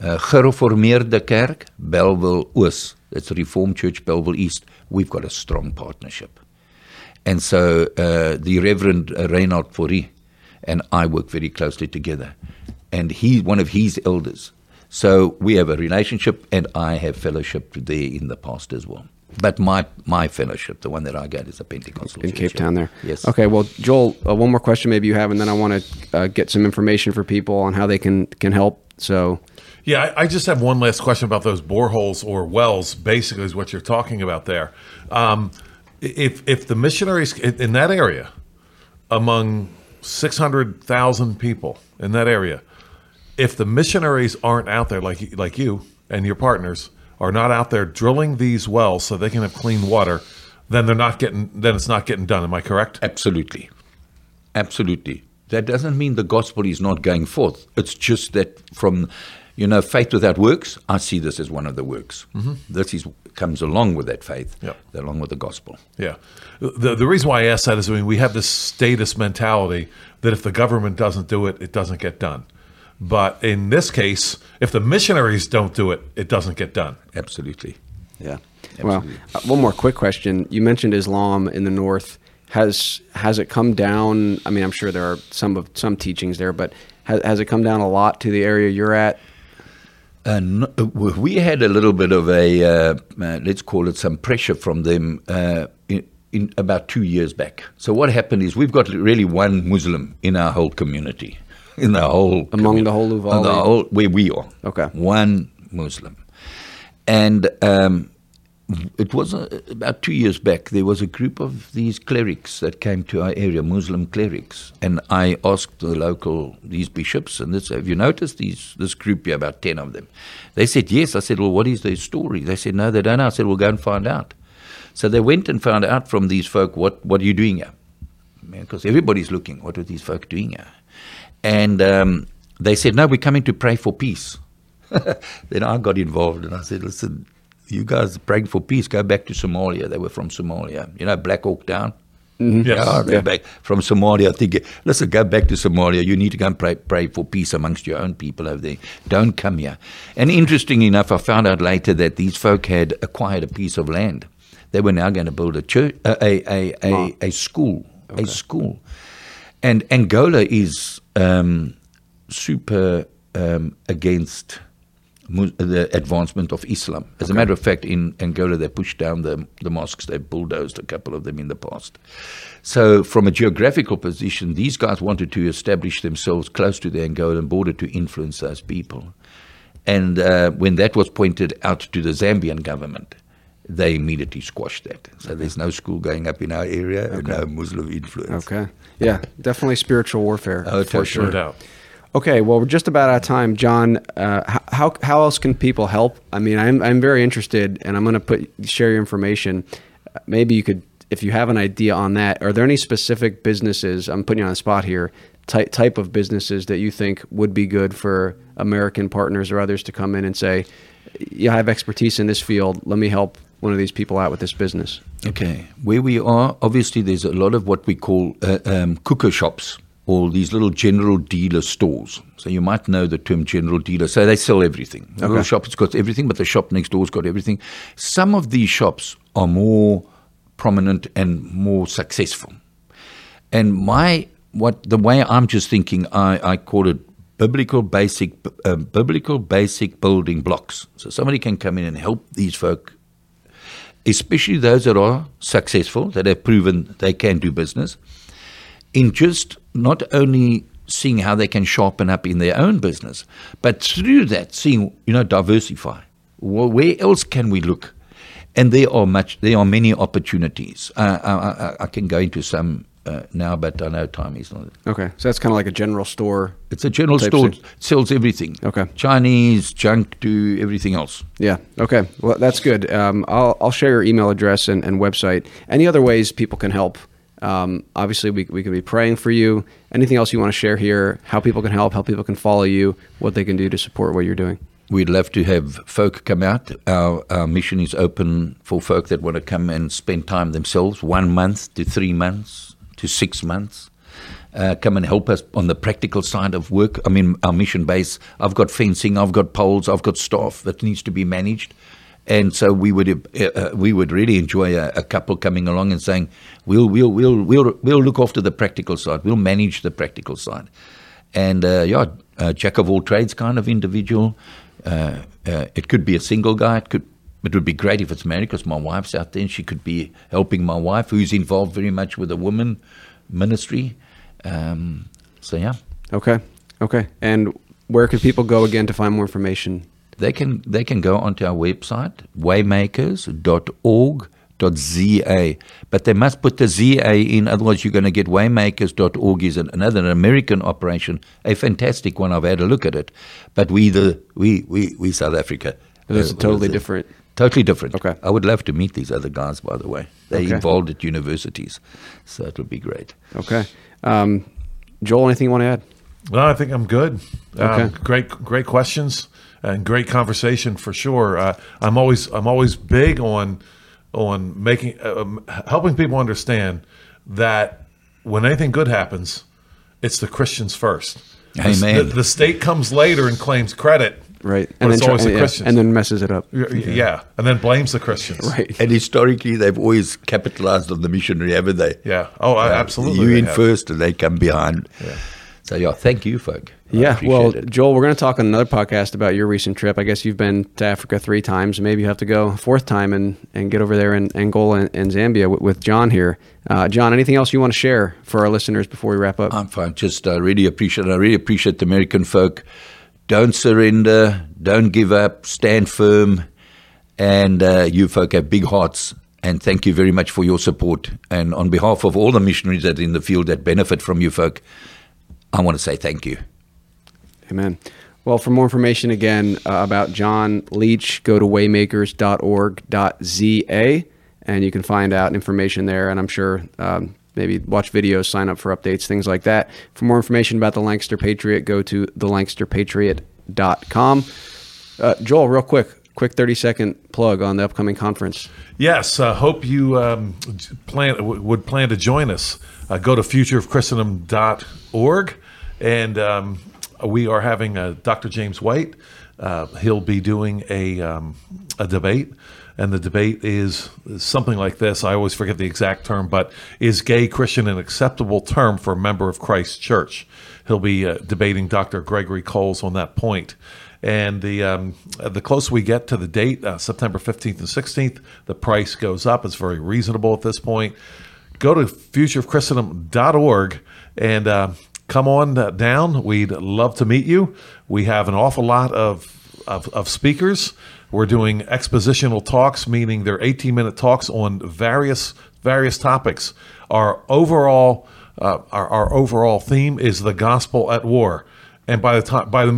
uh, Gereformeerde Kerk, Bellville Oos. It's Reformed Church Bellville East. We've got a strong partnership. And so uh, the Reverend uh, Reinhard Fourie and I work very closely together. And he's one of his elders. So we have a relationship, and I have fellowship there in the past as well. But my my fellowship, the one that I get, is a Pentecostal in Cape Town. There, yes. Okay. Well, Joel, uh, one more question maybe you have, and then I want to uh, get some information for people on how they can can help. So Yeah, I, I just have one last question about those boreholes or wells. Basically, is what you're talking about there. Um, if if the missionaries in, in that area, among six hundred thousand people in that area, if the missionaries aren't out there like like you and your partners are not out there drilling these wells so they can have clean water, then they're not getting then it's not getting done. Am I correct? Absolutely. Absolutely. That doesn't mean the gospel is not going forth. It's just that from, you know, faith without works, I see this as one of the works. Mm-hmm. This is comes along with that faith, Yep. along with the gospel. Yeah. The, the reason why I ask that is I mean, we have this status mentality that if the government doesn't do it, it doesn't get done. But in this case, if the missionaries don't do it, it doesn't get done. Absolutely. Yeah. Well, uh, one more quick question. You mentioned Islam in the north. Has has it come down? I mean, I'm sure there are some of some teachings there, but has, has it come down a lot to the area you're at? Uh, no, uh, we had a little bit of a, uh, uh, let's call it some pressure from them uh, in, in about two years back. So what happened is we've got really one Muslim in our whole community, in the whole Among the whole Luvale? the whole where we are. Okay. one Muslim, and um, it was uh, about two years back. There was a group of these clerics that came to our area, Muslim clerics, and I asked the local these bishops, and this, have you noticed these this group here, about ten of them? They said yes. I said, well, what is their story? They said no, they don't know. I said, well, go and find out. So they went and found out from these folk what what are you doing here? Because everybody's looking. What are these folk doing here? And um, they said, no, we're coming to pray for peace. then I got involved and I said, listen, you guys praying for peace, go back to Somalia. They were from Somalia. You know, Black Hawk Down? Yes. Yeah, go back from Somalia. I think, listen, go back to Somalia. You need to go and pray, pray for peace amongst your own people over there. Don't come here. And interesting enough, I found out later that these folk had acquired a piece of land. They were now going to build a church, a a a, a, a school, a school. And Angola is um, super um, against the advancement of Islam. As a matter of fact, in Angola, they pushed down the, the mosques. They bulldozed a couple of them in the past. So, from a geographical position, these guys wanted to establish themselves close to the Angolan border to influence those people. And uh, when that was pointed out to the Zambian government, they immediately squashed that. So there's no school going up in our area, and no Muslim influence. Okay. Yeah, definitely spiritual warfare Oh, for totally. sure. No doubt. Okay, well, we're just about out of time, John. Uh, how how else can people help? I mean, I'm I'm very interested, and I'm going to put share your information. Uh, Maybe you could, if you have an idea on that. Are there any specific businesses? I'm putting you on the spot here. Type type of businesses that you think would be good for American partners or others to come in and say, "Yeah, I have expertise in this field. Let me help one of these people out with this business." Okay, where we are, obviously, there's a lot of what we call uh, um, cooker shops or these little general dealer stores. So you might know the term general dealer. So they sell everything. The little shop has got everything, but the shop next door's got everything. Some of these shops are more prominent and more successful. And my what the way I'm just thinking, I, I call it biblical basic uh, biblical basic building blocks. So somebody can come in and help these folk especially those that are successful, that have proven they can do business, in just not only seeing how they can sharpen up in their own business, but through that seeing, you know, diversify. Well, where else can we look? And there are much, there are many opportunities. Uh, I, I, I can go into some uh, now, but I know time is not. Okay, so that's kind of like a general store. It's a general store, thing. sells everything. Okay. Chinese, junk to everything else. Yeah. Okay. Well, that's good. Um, I'll I'll share your email address and, and website. Any other ways people can help? Um, obviously, we we could be praying for you. Anything else you want to share here? How people can help? How people can follow you? What they can do to support what you're doing? We'd love to have folk come out. Our, our mission is open for folk that want to come and spend time themselves, one month to three months to six months. Uh, come and help us on the practical side of work. I mean, our mission base, I've got fencing, I've got poles, I've got staff that needs to be managed. And so we would uh, uh, we would really enjoy a, a couple coming along and saying we'll we'll we'll we'll we'll look after the practical side. We'll manage the practical side. And uh, yeah, jack of all trades kind of individual. Uh, uh, it could be a single guy. It could. It would be great if it's married because my wife's out there and she could be helping my wife, who's involved very much with the women ministry. Um, so yeah, Okay. Okay. And where can people go again to find more information? They can they can go onto our website waymakers.org.za, but they must put the ZA in, otherwise you're going to get waymakers.org is an, another American operation, a fantastic one. I've had a look at it, but we the we we we South Africa. It's uh, totally was, uh, different. Totally different. Okay. I would love to meet these other guys, by the way. They're Okay. involved at universities, so it would be great. Okay. Um, Joel, anything you want to add? No, I think I'm good. Okay. Um, great, great questions and great conversation for sure. Uh, I'm always, I'm always big on, on making, uh, um, helping people understand that when anything good happens, it's the Christians first. Amen. The, the state comes later and claims credit, Right. But it's try- always the Christians. and then messes it up. Y- yeah, and then blames the Christians. Right. And historically, they've always capitalized on the missionary, haven't they? Yeah. Oh, I absolutely. You in have. first, and they come behind. Yeah. So yeah, thank you, folk. I Yeah, well, it. Joel, we're going to talk on another podcast about your recent trip. I guess you've been to Africa three times. Maybe you have to go a fourth time and, and get over there in Angola and, and Zambia with, with John here. Uh, John, anything else you want to share for our listeners before we wrap up? I'm fine. Just uh, really appreciate. I really appreciate the American folk. Don't surrender. Don't give up. Stand firm. And uh, you folk have big hearts. And thank you very much for your support. And on behalf of all the missionaries that are in the field that benefit from you folk, I want to say thank you. Amen. Well, for more information again uh, about John Leach, go to waymakers.org.za and you can find out information there. And I'm sure um, maybe watch videos, sign up for updates, things like that. For more information about the Lancaster Patriot, go to thelancasterpatriot.com. Uh, Joel, real quick, quick 30 second plug on the upcoming conference. Yes, uh, hope you um, plan w- would plan to join us. Uh, go to futureofchristendom.org, and um, we are having uh, Dr. James White. Uh, he'll be doing a um, a debate, and the debate is something like this. I always forget the exact term, but is gay Christian an acceptable term for a member of Christ's church? He'll be uh, debating Dr. Gregory Coles on that point. And the um, uh, the closer we get to the date, uh, September 15th and 16th, the price goes up. It's very reasonable at this point. Go to futureofchristendom.org and uh, come on uh, down. We'd love to meet you. We have an awful lot of, of, of speakers. We're doing expositional talks, meaning they're 18 minute talks on various various topics. Our overall uh, our, our overall theme is the gospel at war, and by the time by the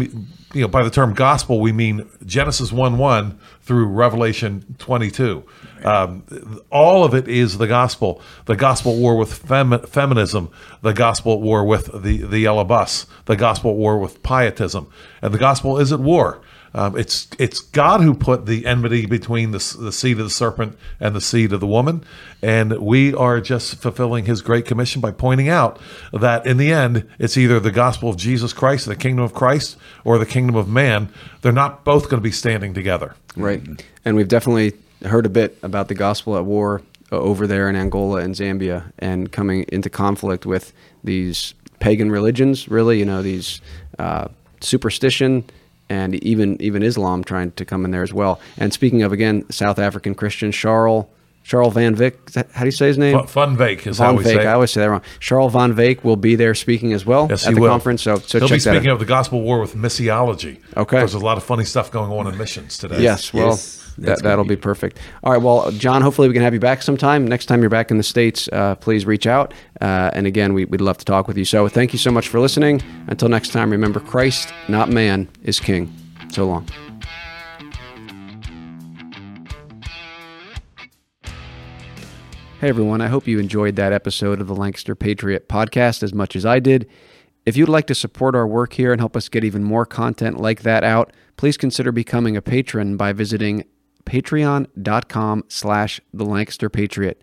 you know by the term gospel we mean Genesis one one through Revelation twenty two. Um, all of it is the gospel. The gospel war with fem- feminism, the gospel war with the the yellow bus, the gospel war with pietism, and the gospel is at war. Um, it's it's God who put the enmity between the, the seed of the serpent and the seed of the woman, and we are just fulfilling His great commission by pointing out that in the end, it's either the gospel of Jesus Christ, the kingdom of Christ, or the kingdom of man. They're not both going to be standing together. Right. And we've definitely heard a bit about the gospel at war uh, over there in Angola and Zambia and coming into conflict with these pagan religions, really, you know, these uh, superstition and even even Islam trying to come in there as well. And speaking of again South African Christian Charles Charles Van Vick, is that, how do you say his name? Van fun Vake is how we Vake. say. I always say that wrong. Charles Van Vake will be there speaking as well Yes, at he the will. conference. So, so He'll check be that out. speaking of the gospel war with missiology. Okay. There's a lot of funny stuff going on in missions today. Yes, well, Yes, that, that'll be be- perfect. All right, well, John, hopefully we can have you back sometime. Next time you're back in the States, uh, please reach out. Uh, and again, we, we'd love to talk with you. So thank you so much for listening. Until next time, remember Christ, not man, is king. So long. Hey everyone, I hope you enjoyed that episode of the Lancaster Patriot podcast as much as I did. If you'd like to support our work here and help us get even more content like that out, please consider becoming a patron by visiting patreon.com slash the Lancaster Patriot.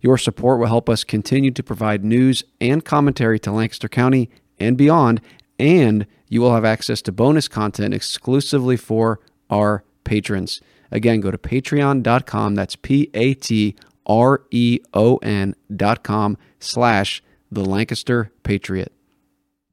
Your support will help us continue to provide news and commentary to Lancaster County and beyond, and you will have access to bonus content exclusively for our patrons. Again, go to patreon.com, that's P-A-T R E O N dot com slash the Lancaster Patriot.